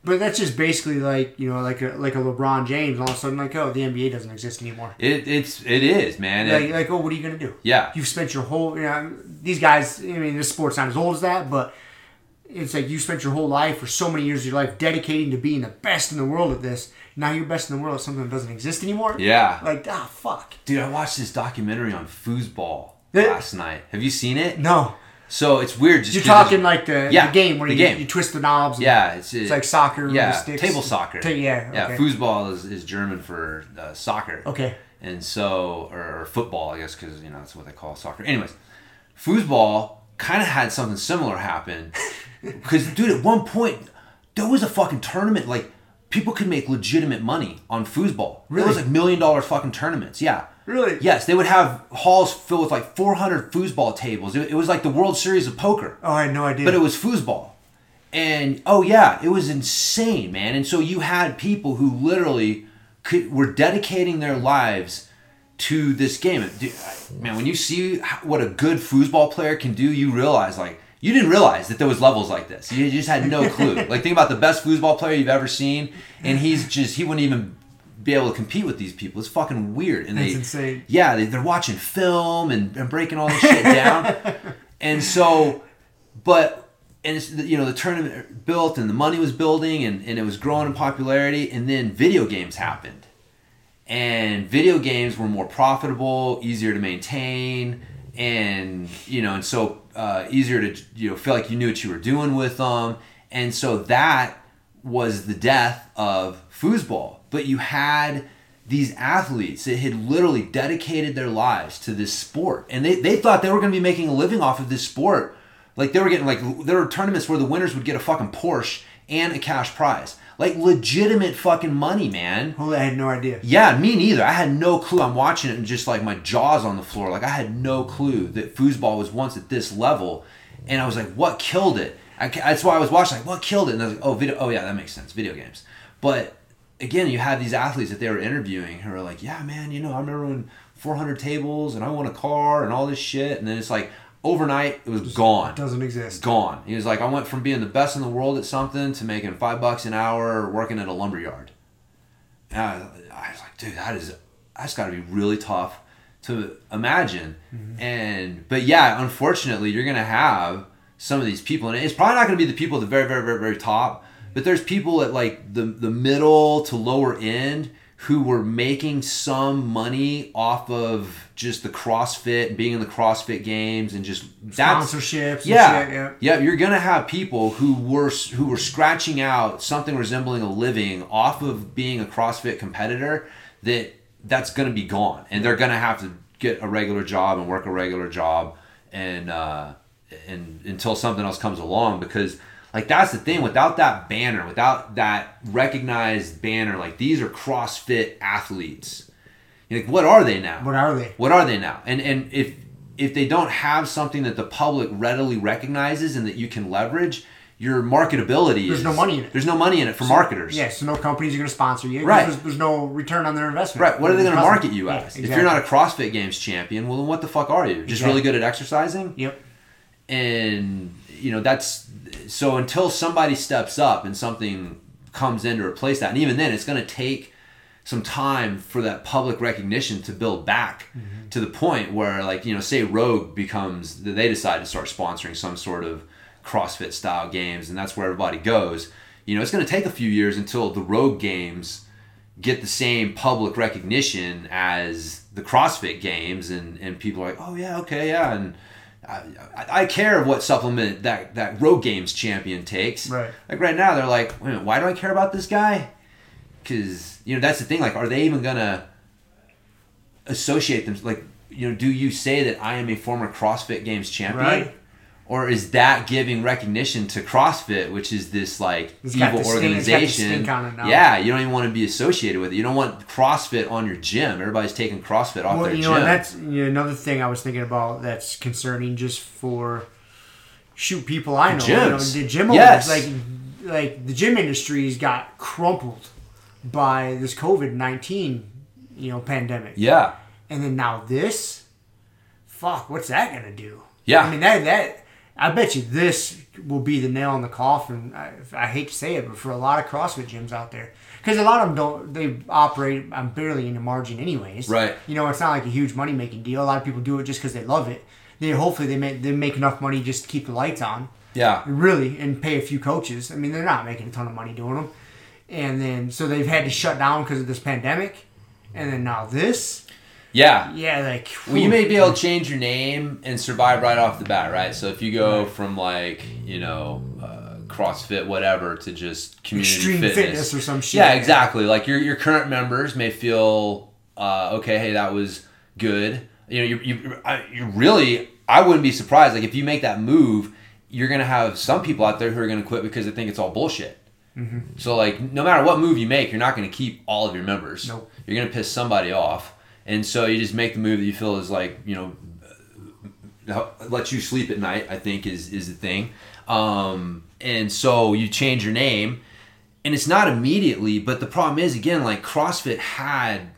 [SPEAKER 2] But that's just basically like you know, like a like a LeBron James. All of a sudden, like oh, the NBA doesn't exist anymore.
[SPEAKER 1] It, it's it is man. It-
[SPEAKER 2] Like, like oh, what are you gonna do?
[SPEAKER 1] yeah,
[SPEAKER 2] You've spent your whole, you know, these guys. I mean, this sport's not as old as that, but it's like you spent your whole life or so many years of your life dedicating to being the best in the world at this. Now you're best in the world at something that doesn't exist anymore.
[SPEAKER 1] yeah.
[SPEAKER 2] Like ah, fuck.
[SPEAKER 1] Dude, I watched this documentary on foosball last night. Have you seen it?
[SPEAKER 2] No,
[SPEAKER 1] So it's weird. Just
[SPEAKER 2] You're talking like the,
[SPEAKER 1] Yeah,
[SPEAKER 2] the game where
[SPEAKER 1] the
[SPEAKER 2] you,
[SPEAKER 1] game.
[SPEAKER 2] you twist the knobs. and-
[SPEAKER 1] yeah, it's
[SPEAKER 2] it's like soccer. with
[SPEAKER 1] yeah,
[SPEAKER 2] the sticks.
[SPEAKER 1] table soccer.
[SPEAKER 2] Ta- yeah,
[SPEAKER 1] yeah.
[SPEAKER 2] okay.
[SPEAKER 1] Foosball is, is German for uh, soccer.
[SPEAKER 2] Okay.
[SPEAKER 1] and so or, or football, I guess, because you know that's what they call soccer. Anyways, foosball kind of had something similar happen because, dude, at one point there was a fucking tournament like people could make legitimate money on foosball. There was like million dollar fucking tournaments. Yeah.
[SPEAKER 2] Really?
[SPEAKER 1] Yes, they would have halls filled with like 400 foosball tables. It, it was like the World Series of poker
[SPEAKER 2] Oh, I had no idea.
[SPEAKER 1] but it was foosball. And oh yeah, it was insane, man. And so you had people who literally could, were dedicating their lives to this game. Dude, Man, when you see what a good foosball player can do, you realize like you didn't realize that there was levels like this. You just had no clue. like think about the best foosball player you've ever seen, and he's just he wouldn't even be able to compete with these people. It's fucking weird. And
[SPEAKER 2] That's
[SPEAKER 1] they
[SPEAKER 2] insane.
[SPEAKER 1] yeah, they, they're watching film and, and breaking all this shit down. and so, but, and it's, you know, the tournament built and the money was building and, and it was growing in popularity. And then video games happened. And video games were more profitable, easier to maintain, and, you know, and so uh, easier to, you know, feel like you knew what you were doing with them. And so that was the death of foosball. But you had these athletes that had literally dedicated their lives to this sport. And they, they thought they were going to be making a living off of this sport. Like they were getting like there were tournaments where the winners would get a fucking Porsche and a cash prize. Like legitimate fucking money, man.
[SPEAKER 2] Holy, I had no idea.
[SPEAKER 1] Yeah, me neither. I had no clue. I'm watching it and just like my jaws on the floor. Like I had no clue that foosball was once at this level, and I was like, what killed it? I, that's why I was watching. Like, what killed it? And I was like, oh, video. Oh yeah, that makes sense. Video games. But again, you had these athletes that they were interviewing who are like, yeah, man, you know, I remember when 400 tables and I won a car and all this shit, and then it's like overnight it was gone It
[SPEAKER 2] Doesn't exist.
[SPEAKER 1] gone. He was like, I went from being the best in the world at something to making five bucks an hour working at a lumber yard. And I, I was like, dude, that is that's got to be really tough to imagine. Mm-hmm. And but yeah, unfortunately, you're gonna have some of these people, and it's probably not gonna be the people at the very, very, very, very top. But there's people at like the the middle to lower end who were making some money off of just the CrossFit, being in the CrossFit games, and just
[SPEAKER 2] Sponsorships.
[SPEAKER 1] yeah,
[SPEAKER 2] shit, yeah.
[SPEAKER 1] yeah. You're gonna have people who were who were scratching out something resembling a living off of being a CrossFit competitor. That that's gonna be gone, and they're gonna have to get a regular job and work a regular job, and uh, and until something else comes along, because like that's the thing. Without that banner, without that recognized banner, like these are CrossFit athletes. You're like, what are they now?
[SPEAKER 2] What are they?
[SPEAKER 1] What are they now? And and if if they don't have something that the public readily recognizes and that you can leverage, your marketability
[SPEAKER 2] There's
[SPEAKER 1] is,
[SPEAKER 2] no money in it.
[SPEAKER 1] There's no money in it for marketers.
[SPEAKER 2] Yeah, so no companies are going to sponsor you
[SPEAKER 1] Right.
[SPEAKER 2] There's, there's no return on their investment.
[SPEAKER 1] Right. What are they going to market you
[SPEAKER 2] Yeah,
[SPEAKER 1] as? If you're not a CrossFit Games champion, well, then what the fuck are you? Just
[SPEAKER 2] Exactly.
[SPEAKER 1] really good at exercising?
[SPEAKER 2] Yep.
[SPEAKER 1] and you know that's so until somebody steps up and something comes in to replace that and even then it's going to take some time for that public recognition to build back mm-hmm. to the point where like you know say rogue becomes they decide to start sponsoring some sort of crossfit style games and that's where everybody goes. You know it's going to take a few years until the rogue games get the same public recognition as the CrossFit games, and, and people are like, oh yeah, okay, yeah, and I, I, I care what supplement that that Rogue Games champion takes.
[SPEAKER 2] Right.
[SPEAKER 1] Like right now, they're like, wait a minute, why do I care about this guy? Because you know that's the thing. Like, are they even gonna associate them? Like, you know, do you say that I am a former CrossFit Games champion?
[SPEAKER 2] Right.
[SPEAKER 1] Or is that giving recognition to CrossFit, which is this like
[SPEAKER 2] It's
[SPEAKER 1] evil
[SPEAKER 2] stink- it's got
[SPEAKER 1] organization?
[SPEAKER 2] on it now.
[SPEAKER 1] Yeah, you don't even want to be associated with it. You don't want CrossFit on your gym. Everybody's taking CrossFit off
[SPEAKER 2] Well,
[SPEAKER 1] their
[SPEAKER 2] you
[SPEAKER 1] gym.
[SPEAKER 2] and that's you know, another thing I was thinking about that's concerning just for shoot people I know.
[SPEAKER 1] The
[SPEAKER 2] You know, the gym
[SPEAKER 1] Yes.
[SPEAKER 2] owners, like like the gym industry's got crumpled by this COVID nineteen, you know, pandemic.
[SPEAKER 1] yeah,
[SPEAKER 2] And then now this, fuck, what's that gonna do?
[SPEAKER 1] Yeah.
[SPEAKER 2] I mean that that I bet you this will be the nail in the coffin. I, I hate to say it, but for a lot of CrossFit gyms out there, because a lot of them don't, they operate on barely in the margin, anyways.
[SPEAKER 1] Right.
[SPEAKER 2] You know, it's not like a huge money making deal. A lot of people do it just because they love it. They hopefully they make they make enough money just to keep the lights on,
[SPEAKER 1] Yeah.
[SPEAKER 2] really, and pay a few coaches. I mean, they're not making a ton of money doing them, and then so they've had to shut down because of this pandemic, and then now this,
[SPEAKER 1] Yeah.
[SPEAKER 2] yeah, like
[SPEAKER 1] Well, you may be able to change your name and survive right off the bat, right? So if you go from like you know uh, CrossFit whatever to just community
[SPEAKER 2] extreme
[SPEAKER 1] fitness,
[SPEAKER 2] fitness. or some shit.
[SPEAKER 1] yeah, exactly. Like your your current members may feel uh, okay. Hey, that was good. You know, you you I- you really. I wouldn't be surprised. Like if you make that move, you're gonna have some people out there who are gonna quit because they think it's all bullshit. So like no matter what move you make, you're not going to keep all of your members.
[SPEAKER 2] Nope.
[SPEAKER 1] You're going to piss somebody off, and so you just make the move that you feel is like you know uh, let you sleep at night. I think is is the thing, um, and so you change your name, and it's not immediately, but the problem is again like CrossFit had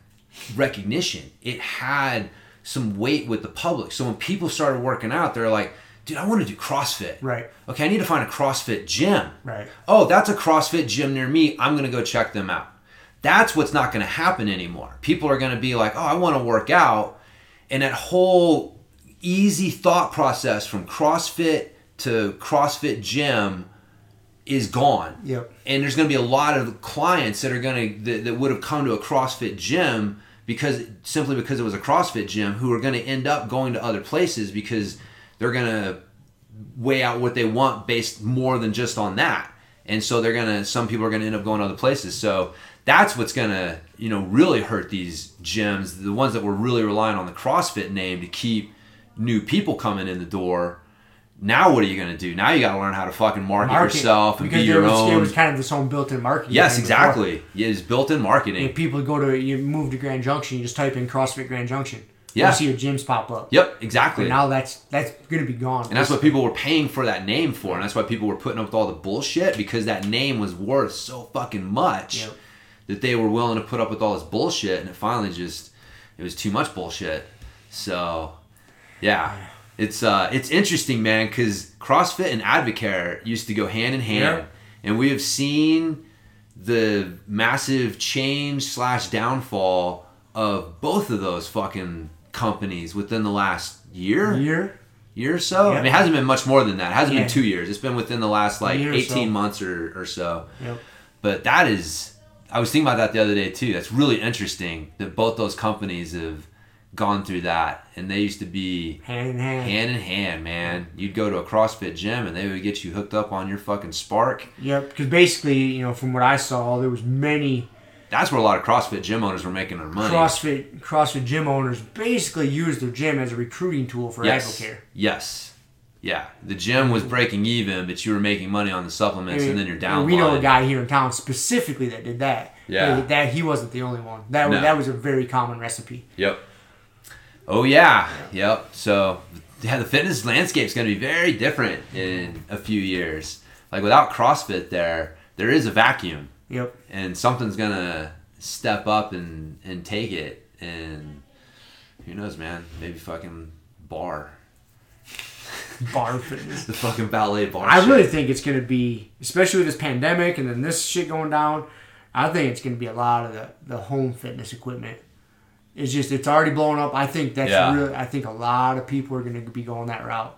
[SPEAKER 1] recognition. It had some weight with the public. So when people started working out, they're like, dude, I want to do CrossFit.
[SPEAKER 2] Right.
[SPEAKER 1] Okay, I need to find a CrossFit gym.
[SPEAKER 2] Right.
[SPEAKER 1] Oh, that's a CrossFit gym near me. I'm going to go check them out. That's what's not going to happen anymore. People are going to be like, oh, I want to work out. And that whole easy thought process from CrossFit to CrossFit gym is gone.
[SPEAKER 2] Yep.
[SPEAKER 1] And there's going to be a lot of clients that are going to, that, that would have come to a CrossFit gym because simply because it was a CrossFit gym who are going to end up going to other places because they're going to weigh out what they want based more than just on that. And so they're gonna some people are gonna end up going to other places. So that's what's gonna, you know, really hurt these gyms, the ones that were really relying on the CrossFit name to keep new people coming in the door. Now what are you gonna do? Now you gotta learn how to fucking market,
[SPEAKER 2] Market,
[SPEAKER 1] yourself and be your
[SPEAKER 2] was,
[SPEAKER 1] own.
[SPEAKER 2] It was kind of this own built-in marketing.
[SPEAKER 1] yes, exactly. Yeah, it's built-in marketing.
[SPEAKER 2] If people go to you move to Grand Junction, you just type in CrossFit Grand Junction.
[SPEAKER 1] Yeah.
[SPEAKER 2] You see your gyms pop up.
[SPEAKER 1] Yep, exactly.
[SPEAKER 2] But now that's that's gonna be gone.
[SPEAKER 1] And that's what people were paying for that name for, and that's why people were putting up with all the bullshit because that name was worth so fucking much
[SPEAKER 2] Yep.
[SPEAKER 1] That they were willing to put up with all this bullshit, and it finally just it was too much bullshit. So, yeah, it's uh it's interesting, man, because CrossFit and Advocare used to go hand in hand,
[SPEAKER 2] Yep.
[SPEAKER 1] and we have seen the massive change slash downfall of both of those fucking companies within the last year
[SPEAKER 2] year.
[SPEAKER 1] year or so. I mean, it hasn't been much more than that. It hasn't
[SPEAKER 2] Yeah.
[SPEAKER 1] been two years. It's been within the last like 18
[SPEAKER 2] so.
[SPEAKER 1] months or, or so.
[SPEAKER 2] Yep.
[SPEAKER 1] But that is, I was thinking about that the other day too. That's really interesting that both those companies have gone through that. And they used to be
[SPEAKER 2] Hand in hand.
[SPEAKER 1] hand in hand, man. You'd go to a CrossFit gym and they would get you hooked up on your fucking Spark.
[SPEAKER 2] Yep. Because basically, you know, from what I saw, there was many
[SPEAKER 1] That's where a lot of CrossFit gym owners were making their money.
[SPEAKER 2] CrossFit CrossFit gym owners basically used their gym as a recruiting tool for
[SPEAKER 1] yes.
[SPEAKER 2] Advocare.
[SPEAKER 1] Yes. Yeah. The gym was mm. breaking even, but you were making money on the supplements and then you're down.
[SPEAKER 2] We know a guy here in town specifically that did that.
[SPEAKER 1] Yeah.
[SPEAKER 2] But that he wasn't the only one. That was
[SPEAKER 1] No.
[SPEAKER 2] that was a very common recipe.
[SPEAKER 1] Yep. Oh yeah. Yep. So yeah, the fitness landscape is going to be very different in a few years. Like without CrossFit, there there is a vacuum,
[SPEAKER 2] Yep.
[SPEAKER 1] and something's gonna step up and and take it. And who knows, man? Maybe fucking bar,
[SPEAKER 2] Bar fitness.
[SPEAKER 1] the fucking ballet bar.
[SPEAKER 2] I
[SPEAKER 1] shit.
[SPEAKER 2] really think it's gonna be, especially with this pandemic and then this shit going down. I think it's gonna be a lot of the, the home fitness equipment. It's just it's already blowing up. I think that's
[SPEAKER 1] Yeah.
[SPEAKER 2] really. I think a lot of people are gonna be going that route.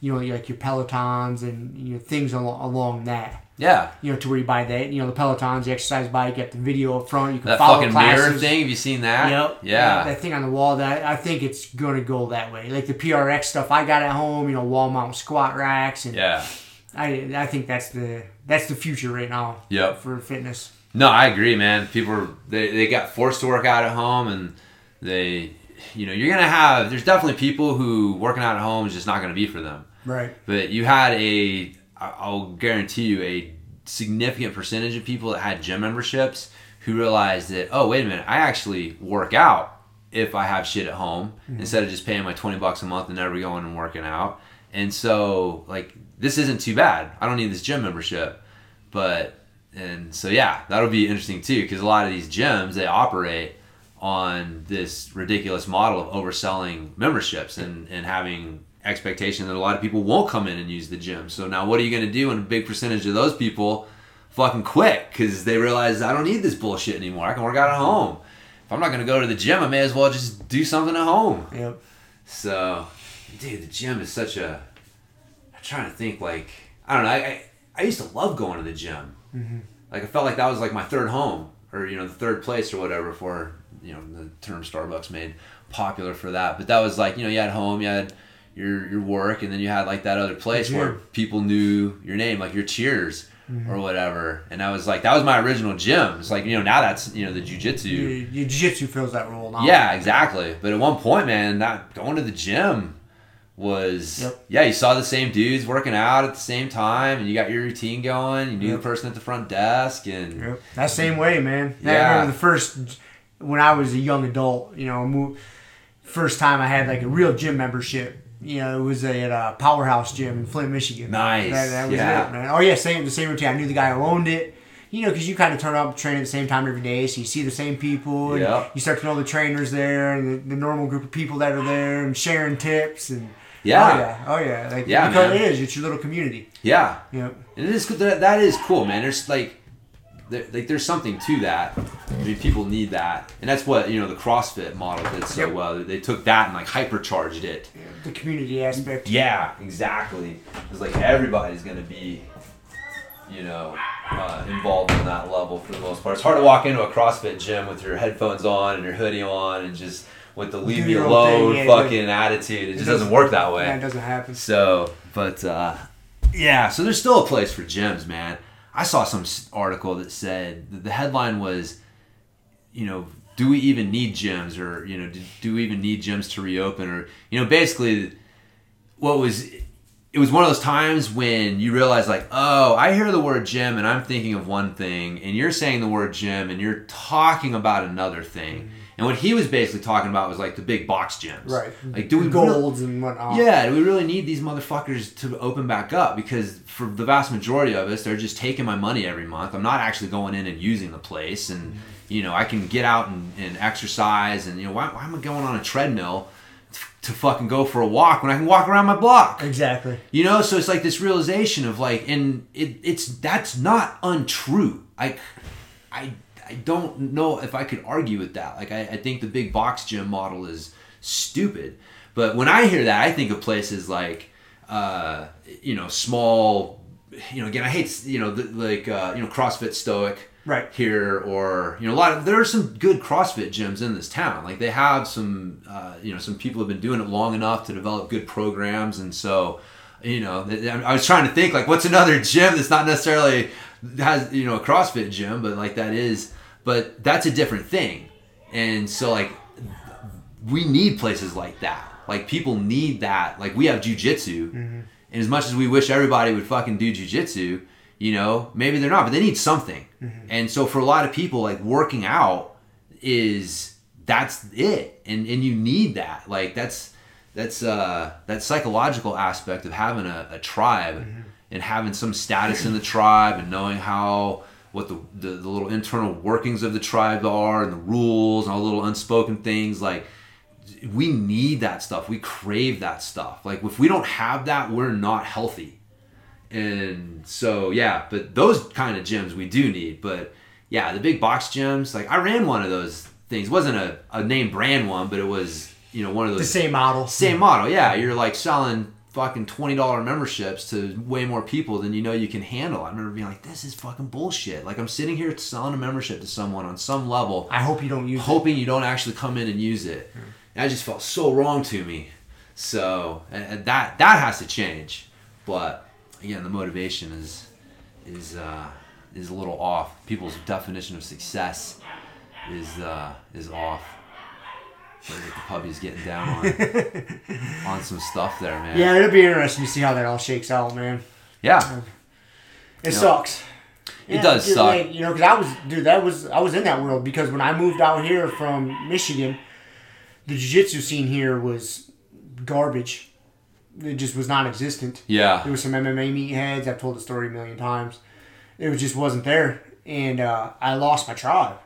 [SPEAKER 2] You know, like your Pelotons and you know things along, along that.
[SPEAKER 1] Yeah.
[SPEAKER 2] You know, to where you buy that. You know, the Pelotons, the exercise bike, you got the video up front. You can
[SPEAKER 1] That
[SPEAKER 2] follow
[SPEAKER 1] fucking
[SPEAKER 2] classes.
[SPEAKER 1] mirror thing. Have you seen that?
[SPEAKER 2] Yep.
[SPEAKER 1] Yeah.
[SPEAKER 2] That thing on the wall. That I think it's gonna go that way. Like the PRX stuff I got at home. You know, wall mount squat racks and
[SPEAKER 1] Yeah.
[SPEAKER 2] I I think that's the that's the future right now.
[SPEAKER 1] Yep.
[SPEAKER 2] For fitness.
[SPEAKER 1] No, I agree, man. People are, they they got forced to work out at home, and they, you know, you're gonna have. There's definitely people who working out at home is just not gonna be for them.
[SPEAKER 2] Right.
[SPEAKER 1] But you had a, I'll guarantee you, a significant percentage of people that had gym memberships who realized that, oh, wait a minute, I actually work out if I have shit at home mm-hmm. instead of just paying my 20 bucks a month and never going and working out. And so, like, this isn't too bad. I don't need this gym membership. But, and so, yeah, that'll be interesting too, because a lot of these gyms, they operate on this ridiculous model of overselling memberships and, and having expectation that a lot of people won't come in and use the gym. So now what are you going to do when a big percentage of those people fucking quit because they realize I don't need this bullshit anymore. I can work out at home. If I'm not going to go to the gym, I may as well just do something at home.
[SPEAKER 2] Yep.
[SPEAKER 1] So, dude, the gym is such a. I'm trying to think. Like, I don't know. I I, I used to love going to the gym. Mm-hmm. Like, I felt like that was like my third home, or you know, the third place or whatever. For you know, the term Starbucks made popular for that. But that was like, you know, you had home, you had your your work, and then you had like that other place where people knew your name, like your Cheers. Mm-hmm. Or whatever, and I was like, that was my original gym. It's like you know now that's you know the jujitsu.
[SPEAKER 2] Your, jiu-jitsu fills that role now.
[SPEAKER 1] Yeah, exactly. But at one point, man, that going to the gym was
[SPEAKER 2] Yep.
[SPEAKER 1] yeah. You saw the same dudes working out at the same time, and you got your routine going. You knew
[SPEAKER 2] Yep.
[SPEAKER 1] the person at the front desk, and
[SPEAKER 2] Yep. That same way, man. I
[SPEAKER 1] Yeah.
[SPEAKER 2] remember the first when I was a young adult. You know, first time I had like a real gym membership. You know, it was at a powerhouse gym in Flint, Michigan.
[SPEAKER 1] Nice.
[SPEAKER 2] That, that was
[SPEAKER 1] Yeah.
[SPEAKER 2] it, man. Oh yeah, same the same routine. I knew the guy who owned it. You know, because you kind of turn up, train at the same time every day, so you see the same people, and
[SPEAKER 1] Yep.
[SPEAKER 2] you start to know the trainers there and the, the normal group of people that are there, and sharing tips and
[SPEAKER 1] Yeah.
[SPEAKER 2] oh yeah, oh yeah, like
[SPEAKER 1] Yeah,
[SPEAKER 2] because
[SPEAKER 1] man.
[SPEAKER 2] it is. It's your little community.
[SPEAKER 1] yeah,
[SPEAKER 2] Yep.
[SPEAKER 1] and it is that, that is cool, man. There's like. There, like there's something to that. I mean, people need that, and that's what you know the CrossFit model did so
[SPEAKER 2] Yep.
[SPEAKER 1] well. They took that and like hypercharged it.
[SPEAKER 2] The community aspect.
[SPEAKER 1] Yeah, exactly. It's like everybody's gonna be, you know, uh, involved in that level for the most part. It's hard to walk into a CrossFit gym with your headphones on and your hoodie on and just with the leave me alone
[SPEAKER 2] thing, yeah,
[SPEAKER 1] fucking attitude. It, just
[SPEAKER 2] doesn't-
[SPEAKER 1] doesn't work that way.
[SPEAKER 2] That doesn't happen.
[SPEAKER 1] So, but uh, yeah, so there's still a place for gyms, man. I saw some article that said the headline was, you know, do we even need gyms, or you know, do, do we even need gyms to reopen, or you know, basically, what was it was one of those times when you realize like, oh, I hear the word gym and I'm thinking of one thing, and you're saying the word gym and you're talking about another thing. Mm-hmm. And what he was basically talking about was like the big box gyms,
[SPEAKER 2] Right.
[SPEAKER 1] Like, do we really-
[SPEAKER 2] golds and whatnot?
[SPEAKER 1] yeah, do we really need these motherfuckers to open back up? Because for the vast majority of us, they're just taking my money every month. I'm not actually going in and using the place. And, mm-hmm. you know, I can get out and, and exercise. And, you know, why, why am I going on a treadmill to, to fucking go for a walk when I can walk around my block?
[SPEAKER 2] Exactly.
[SPEAKER 1] You know, so it's like this realization of like, and it, it's that's not untrue. I, I, I don't know if I could argue with that. Like, I, I think the big box gym model is stupid. But when I hear that, I think of places like, uh, you know, small. You know, again, I hate you know, the, like uh, you know, CrossFit Stoic
[SPEAKER 2] Right.
[SPEAKER 1] here or you know a lot of there are some good CrossFit gyms in this town. Like they have some uh, you know some people have been doing it long enough to develop good programs, and so you know I was trying to think like what's another gym that's not necessarily has you know a CrossFit gym, but like that is, but that's a different thing, and so like we need places like that. Like people need that. Like we have jujitsu, mm-hmm. and as much as we wish everybody would fucking do jujitsu, you know, maybe they're not, but they need something. Mm-hmm. And so for a lot of people, like working out is that's it, and and you need that. Like that's that's uh that psychological aspect of having a, a tribe mm-hmm. and having some status in the tribe and knowing how what the, the the little internal workings of the tribe are and the rules and all the little unspoken things like we need that stuff. We crave that stuff. Like if we don't have that, we're not healthy. And so yeah, but those kind of gyms we do need. But yeah, the big box gyms, like I ran one of those things. It wasn't a, a name brand one, but it was, you know, one of those
[SPEAKER 2] The
[SPEAKER 1] those
[SPEAKER 2] same model.
[SPEAKER 1] same model. Yeah, you're like selling fucking twenty dollar memberships to way more people than you know you can handle. I remember being like, this is fucking bullshit. Like I'm sitting here selling a membership to someone on some level
[SPEAKER 2] I hope you don't use it.
[SPEAKER 1] hoping you don't actually come in and use it. And I just felt so wrong to me. So and that that has to change. But again, the motivation is is uh, is a little off. People's definition of success is uh, is off. Look at the puppies getting down on on some stuff there, man.
[SPEAKER 2] Yeah, it'll be interesting to see how that all shakes out, man.
[SPEAKER 1] Yeah.
[SPEAKER 2] It
[SPEAKER 1] Yeah.
[SPEAKER 2] sucks.
[SPEAKER 1] It does
[SPEAKER 2] dude,
[SPEAKER 1] suck.
[SPEAKER 2] like, you know, because I was, dude, that was, I was in that world because when I moved out here from Michigan, the jiu-jitsu scene here was garbage. It just was non-existent.
[SPEAKER 1] Yeah.
[SPEAKER 2] There was some MMA meatheads. I've told the story a million times. It was just wasn't there, and uh, I lost my tribe.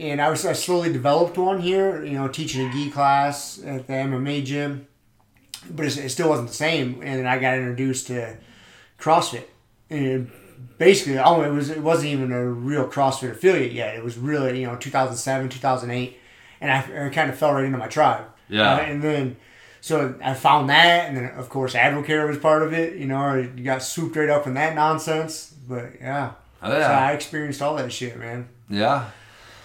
[SPEAKER 2] And I was I slowly developed one here. You know, teaching a gi class at the MMA gym, but it's, it still wasn't the same. And then I got introduced to CrossFit, and basically, oh, it was it wasn't even a real CrossFit affiliate yet. It was really you know 2007, 2008, and I, I kind of fell right into my tribe.
[SPEAKER 1] Yeah.
[SPEAKER 2] Uh, and then. So I found that, and then of course Advocare was part of it. You know, you got swooped right up in that nonsense. But yeah,
[SPEAKER 1] Oh
[SPEAKER 2] so
[SPEAKER 1] yeah.
[SPEAKER 2] I experienced all that shit, man.
[SPEAKER 1] Yeah.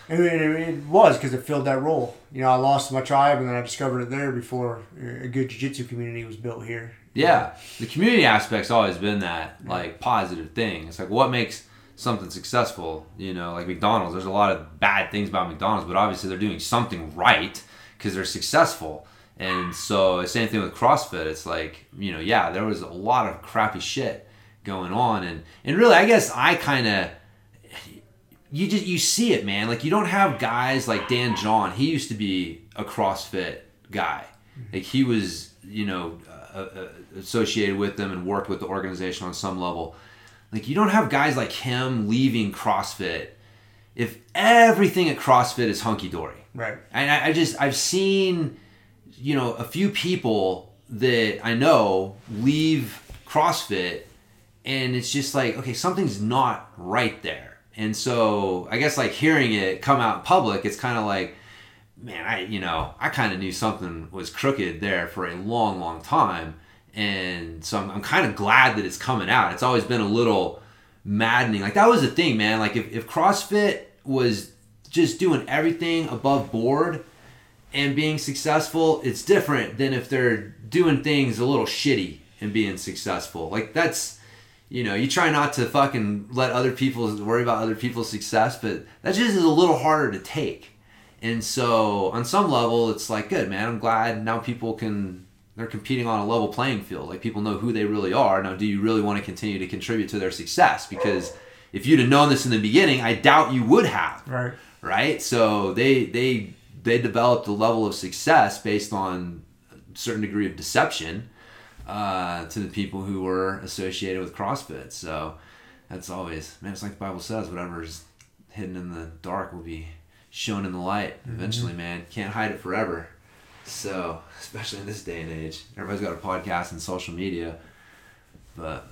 [SPEAKER 2] It, it was because it filled that role. You know, I lost my tribe, and then I discovered it there before a good jiu-jitsu community was built here.
[SPEAKER 1] Yeah, the community aspect's always been that like positive thing. It's like what makes something successful. You know, like McDonald's. There's a lot of bad things about McDonald's, but obviously they're doing something right because they're successful. And so the same thing with CrossFit. It's like you know, yeah, there was a lot of crappy shit going on, and and really, I guess I kind of you just you see it, man. Like you don't have guys like Dan John. He used to be a CrossFit guy. Like he was, you know, uh, uh, associated with them and worked with the organization on some level. Like you don't have guys like him leaving CrossFit if everything at CrossFit is hunky dory.
[SPEAKER 2] Right.
[SPEAKER 1] And I, I just I've seen, you know, a few people that I know leave CrossFit, and it's just like okay, something's not right there. And so I guess like hearing it come out in public, it's kind of like, man, I you know I kind of knew something was crooked there for a long, long time, and so I'm, I'm kind of glad that it's coming out. It's always been a little maddening. Like that was the thing, man. Like if, if CrossFit was just doing everything above board and being successful, it's different than if they're doing things a little shitty and being successful. Like that's you know, you try not to fucking let other people worry about other people's success, but that just is a little harder to take. And so on some level it's like good, man. I'm glad now people can they're competing on a level playing field. Like people know who they really are. Now, do you really want to continue to contribute to their success? Because if you'd have known this in the beginning, I doubt you would have
[SPEAKER 2] Right.
[SPEAKER 1] right? So they they they developed a level of success based on a certain degree of deception uh, to the people who were associated with CrossFit. So that's always man. It's like the Bible says, whatever's hidden in the dark will be shown in the light eventually. Man, can't hide it forever. So especially in this day and age, everybody's got a podcast and social media. But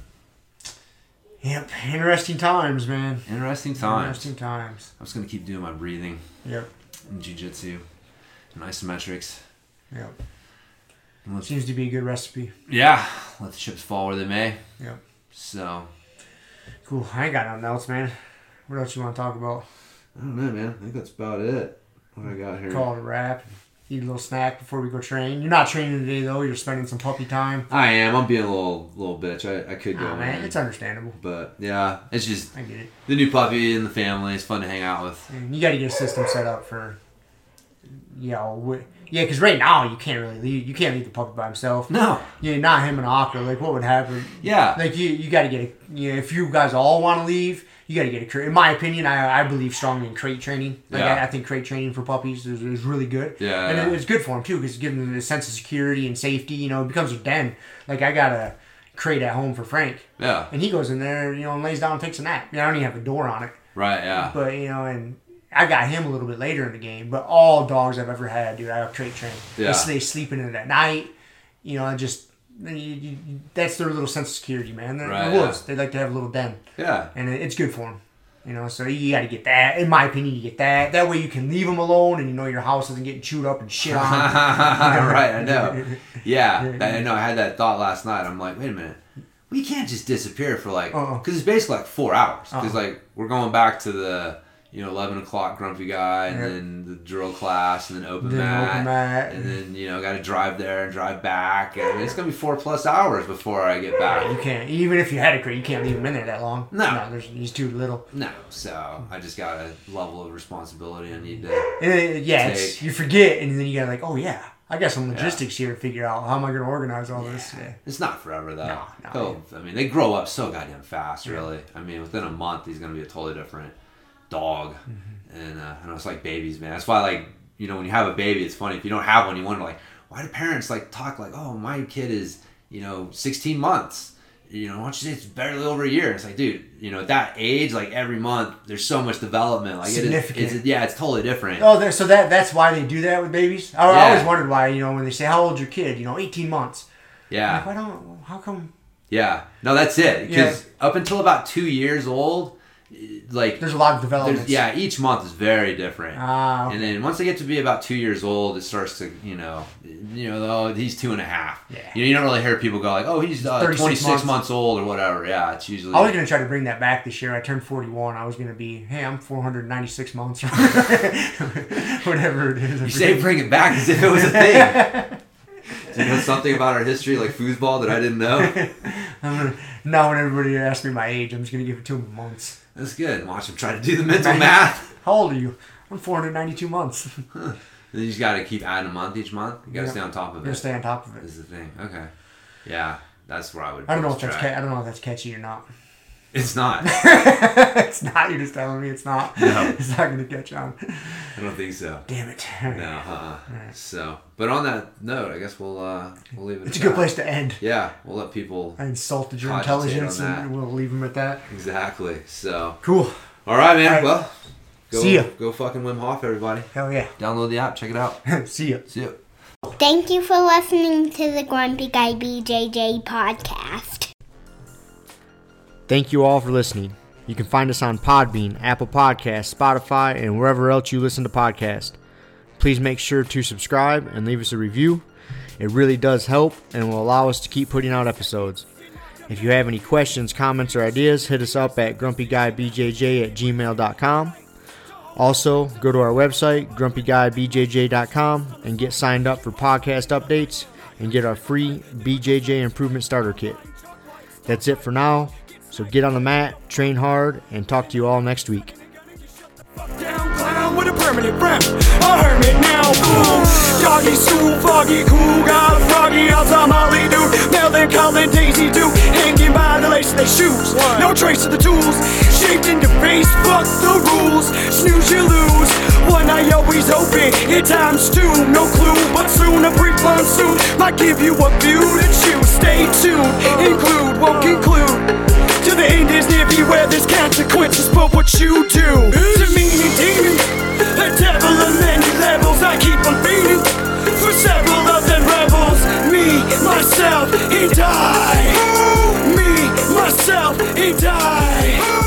[SPEAKER 2] Yep. Interesting times, man.
[SPEAKER 1] interesting times.
[SPEAKER 2] Interesting times.
[SPEAKER 1] I'm just gonna keep doing my breathing
[SPEAKER 2] Yep.
[SPEAKER 1] and jujitsu and isometrics.
[SPEAKER 2] Yep.
[SPEAKER 1] And let's
[SPEAKER 2] Seems to be a good recipe.
[SPEAKER 1] Yeah, let the chips fall where they may.
[SPEAKER 2] Yep.
[SPEAKER 1] So
[SPEAKER 2] Cool. I ain't got nothing else, man. What else you want to talk about?
[SPEAKER 1] I don't know, man. I think that's about it. What I got here.
[SPEAKER 2] Call it a wrap. Eat a little snack before we go train. You're not training today though. You're spending some puppy time.
[SPEAKER 1] I am. I'm being a little little bitch. I, I could go,
[SPEAKER 2] Oh, man,
[SPEAKER 1] in,
[SPEAKER 2] it's understandable.
[SPEAKER 1] but yeah, it's just
[SPEAKER 2] I get it.
[SPEAKER 1] the new puppy in the family. It's fun to hang out with.
[SPEAKER 2] And you got to get a system set up for, you know, yeah, because right now you can't really leave. You can't leave the puppy by himself.
[SPEAKER 1] No.
[SPEAKER 2] Yeah, not him and Aqua. Like, what would happen?
[SPEAKER 1] Yeah.
[SPEAKER 2] Like, you you got to get a. You know, if you guys all want to leave, you got to get a crate. In my opinion, I, I believe strongly in crate training. Like,
[SPEAKER 1] Yeah.
[SPEAKER 2] I, I think crate training for puppies is, is really good.
[SPEAKER 1] Yeah,
[SPEAKER 2] and it, it's good for them too because it gives them a sense of security and safety. You know, it becomes a den. Like, I got a crate at home for Frank,
[SPEAKER 1] Yeah.
[SPEAKER 2] and he goes in there, you know, and lays down and takes a nap. You know, I don't even have a door on it.
[SPEAKER 1] Right. Yeah.
[SPEAKER 2] But you know, and I got him a little bit later in the game. But all dogs I've ever had, dude, I have crate train.
[SPEAKER 1] Yeah.
[SPEAKER 2] They, sleep in it at night. You know, I just you, you, that's their little sense of security, man. They're,
[SPEAKER 1] Right,
[SPEAKER 2] they're wolves. They like to have a little den,
[SPEAKER 1] Yeah.
[SPEAKER 2] and it, it's good for them. You know, so you got to get that. In my opinion, you get that. That way, you can leave them alone, and you know your house isn't getting chewed up and shit on.
[SPEAKER 1] right. I know. Yeah. I know. I had that thought last night. I'm like, wait a minute. We can't just disappear for like,
[SPEAKER 2] Uh-uh.
[SPEAKER 1] because it's basically like four hours. Because
[SPEAKER 2] Uh-uh.
[SPEAKER 1] like we're going back to the, you know, eleven o'clock grumpy guy, and
[SPEAKER 2] Yeah.
[SPEAKER 1] then the drill class, and then open
[SPEAKER 2] Then
[SPEAKER 1] mat,
[SPEAKER 2] open mat.
[SPEAKER 1] and then you know, got to drive there and drive back. And it's gonna be four plus hours before I get back.
[SPEAKER 2] You can't. Even if you had a crate, you can't leave him in there that long.
[SPEAKER 1] No.
[SPEAKER 2] there's, he's too little.
[SPEAKER 1] No, so I just got a level of responsibility I need to.
[SPEAKER 2] Uh, yeah, you forget, and then you got like, oh yeah, I got some logistics here to figure out. How am I going to organize all this? Yeah.
[SPEAKER 1] It's not forever though.
[SPEAKER 2] No, no.
[SPEAKER 1] I mean, they grow up so goddamn fast. Really. I mean, within a month, he's gonna be a totally different dog.
[SPEAKER 2] Mm-hmm.
[SPEAKER 1] And uh, I know it's like babies, man. That's why, like, you know, when you have a baby, it's funny. If you don't have one, you wonder, like, why do parents like talk like, oh, my kid is, you know, 16 months. You know, why don't you say it's barely over a year? It's like, dude, you know, at that age, like every month, there's so much development. Like, it is,
[SPEAKER 2] Significant.
[SPEAKER 1] it's, yeah, it's totally different.
[SPEAKER 2] Oh, so that that's why they do that with babies. I, I always wondered why. You know, when they say how old's your kid, you know, eighteen months.
[SPEAKER 1] Yeah.
[SPEAKER 2] Like, why don't? How come?
[SPEAKER 1] Yeah. No, that's it.
[SPEAKER 2] Yeah.
[SPEAKER 1] Because up until about two years old, like
[SPEAKER 2] There's a lot of development.
[SPEAKER 1] yeah, each month is very different.
[SPEAKER 2] Ah, okay.
[SPEAKER 1] And then once they get to be about two years old, it starts to, you know, you know, oh, he's two and a half.
[SPEAKER 2] Yeah.
[SPEAKER 1] You know, you don't really hear people go like, oh, he's uh,
[SPEAKER 2] 36
[SPEAKER 1] 26
[SPEAKER 2] months.
[SPEAKER 1] old or whatever. Yeah, it's usually.
[SPEAKER 2] I was gonna try to bring that back this year. I turned 41. I was gonna be, hey, I'm 496 months, whatever it is.
[SPEAKER 1] you say bring it back as if it was a thing. Do you know something about our history, like foosball, that I didn't know?
[SPEAKER 2] I'm gonna, now when everybody asks me my age, I'm just gonna give it two months.
[SPEAKER 1] That's good. Watch him try to do the mental math.
[SPEAKER 2] How old are you? I'm 492 months.
[SPEAKER 1] Then you just got to keep adding a month each month. You got to
[SPEAKER 2] Yeah.
[SPEAKER 1] stay on top of it.
[SPEAKER 2] stay on top of it.
[SPEAKER 1] Is the thing. Okay. Yeah, that's where I would.
[SPEAKER 2] I don't know if that's ca- I don't know if that's catchy or not.
[SPEAKER 1] It's not.
[SPEAKER 2] it's not. You're just telling me it's not.
[SPEAKER 1] No.
[SPEAKER 2] it's not gonna catch on.
[SPEAKER 1] I don't think so.
[SPEAKER 2] Damn it.
[SPEAKER 1] No. Uh-uh. So, but on that note, I guess we'll uh we'll leave it.
[SPEAKER 2] It's a good
[SPEAKER 1] that.
[SPEAKER 2] place to end.
[SPEAKER 1] Yeah, we'll let people
[SPEAKER 2] I insulted your intelligence,
[SPEAKER 1] on that.
[SPEAKER 2] and we'll leave them at that.
[SPEAKER 1] exactly. So,
[SPEAKER 2] Cool.
[SPEAKER 1] all right, man.
[SPEAKER 2] All right.
[SPEAKER 1] Well, go,
[SPEAKER 2] See ya.
[SPEAKER 1] Go fucking Wim Hof, everybody.
[SPEAKER 2] Hell yeah.
[SPEAKER 1] Download the app. Check it out.
[SPEAKER 2] See ya.
[SPEAKER 1] See ya.
[SPEAKER 3] Thank you for listening to the Grumpy Guy BJJ podcast.
[SPEAKER 2] Thank you all for listening. You can find us on Podbean, Apple Podcasts, Spotify, and wherever else you listen to podcasts. Please make sure to subscribe and leave us a review. It really does help and will allow us to keep putting out episodes. If you have any questions, comments, or ideas, hit us up at grumpyguybjj at gmail.com. Also, go to our website, grumpyguybjj.com, and get signed up for podcast updates and get our free BJJ Improvement Starter Kit. That's it for now. So get on the mat, train hard, and talk to you all next week.
[SPEAKER 5] Down clown with a permanent frown. A hermit now, boom. Doggy stool, foggy, cool. Got a froggy outside Molly do. Melvin, Colin, Daisy do. Hanging by the lace of their shoes. No trace of the tools. Shaped into face, fuck the rules. Snooze, you lose. One eye always open. At times two, no clue. But soon a brief monsoon might give you a view to choose. Stay tuned. Include, won't conclude. To the end is near, beware, there's consequences for what you do. To me, a demon, a devil of many levels, I keep on beating. For several of them rebels, me, myself, he died. Me, myself, he died.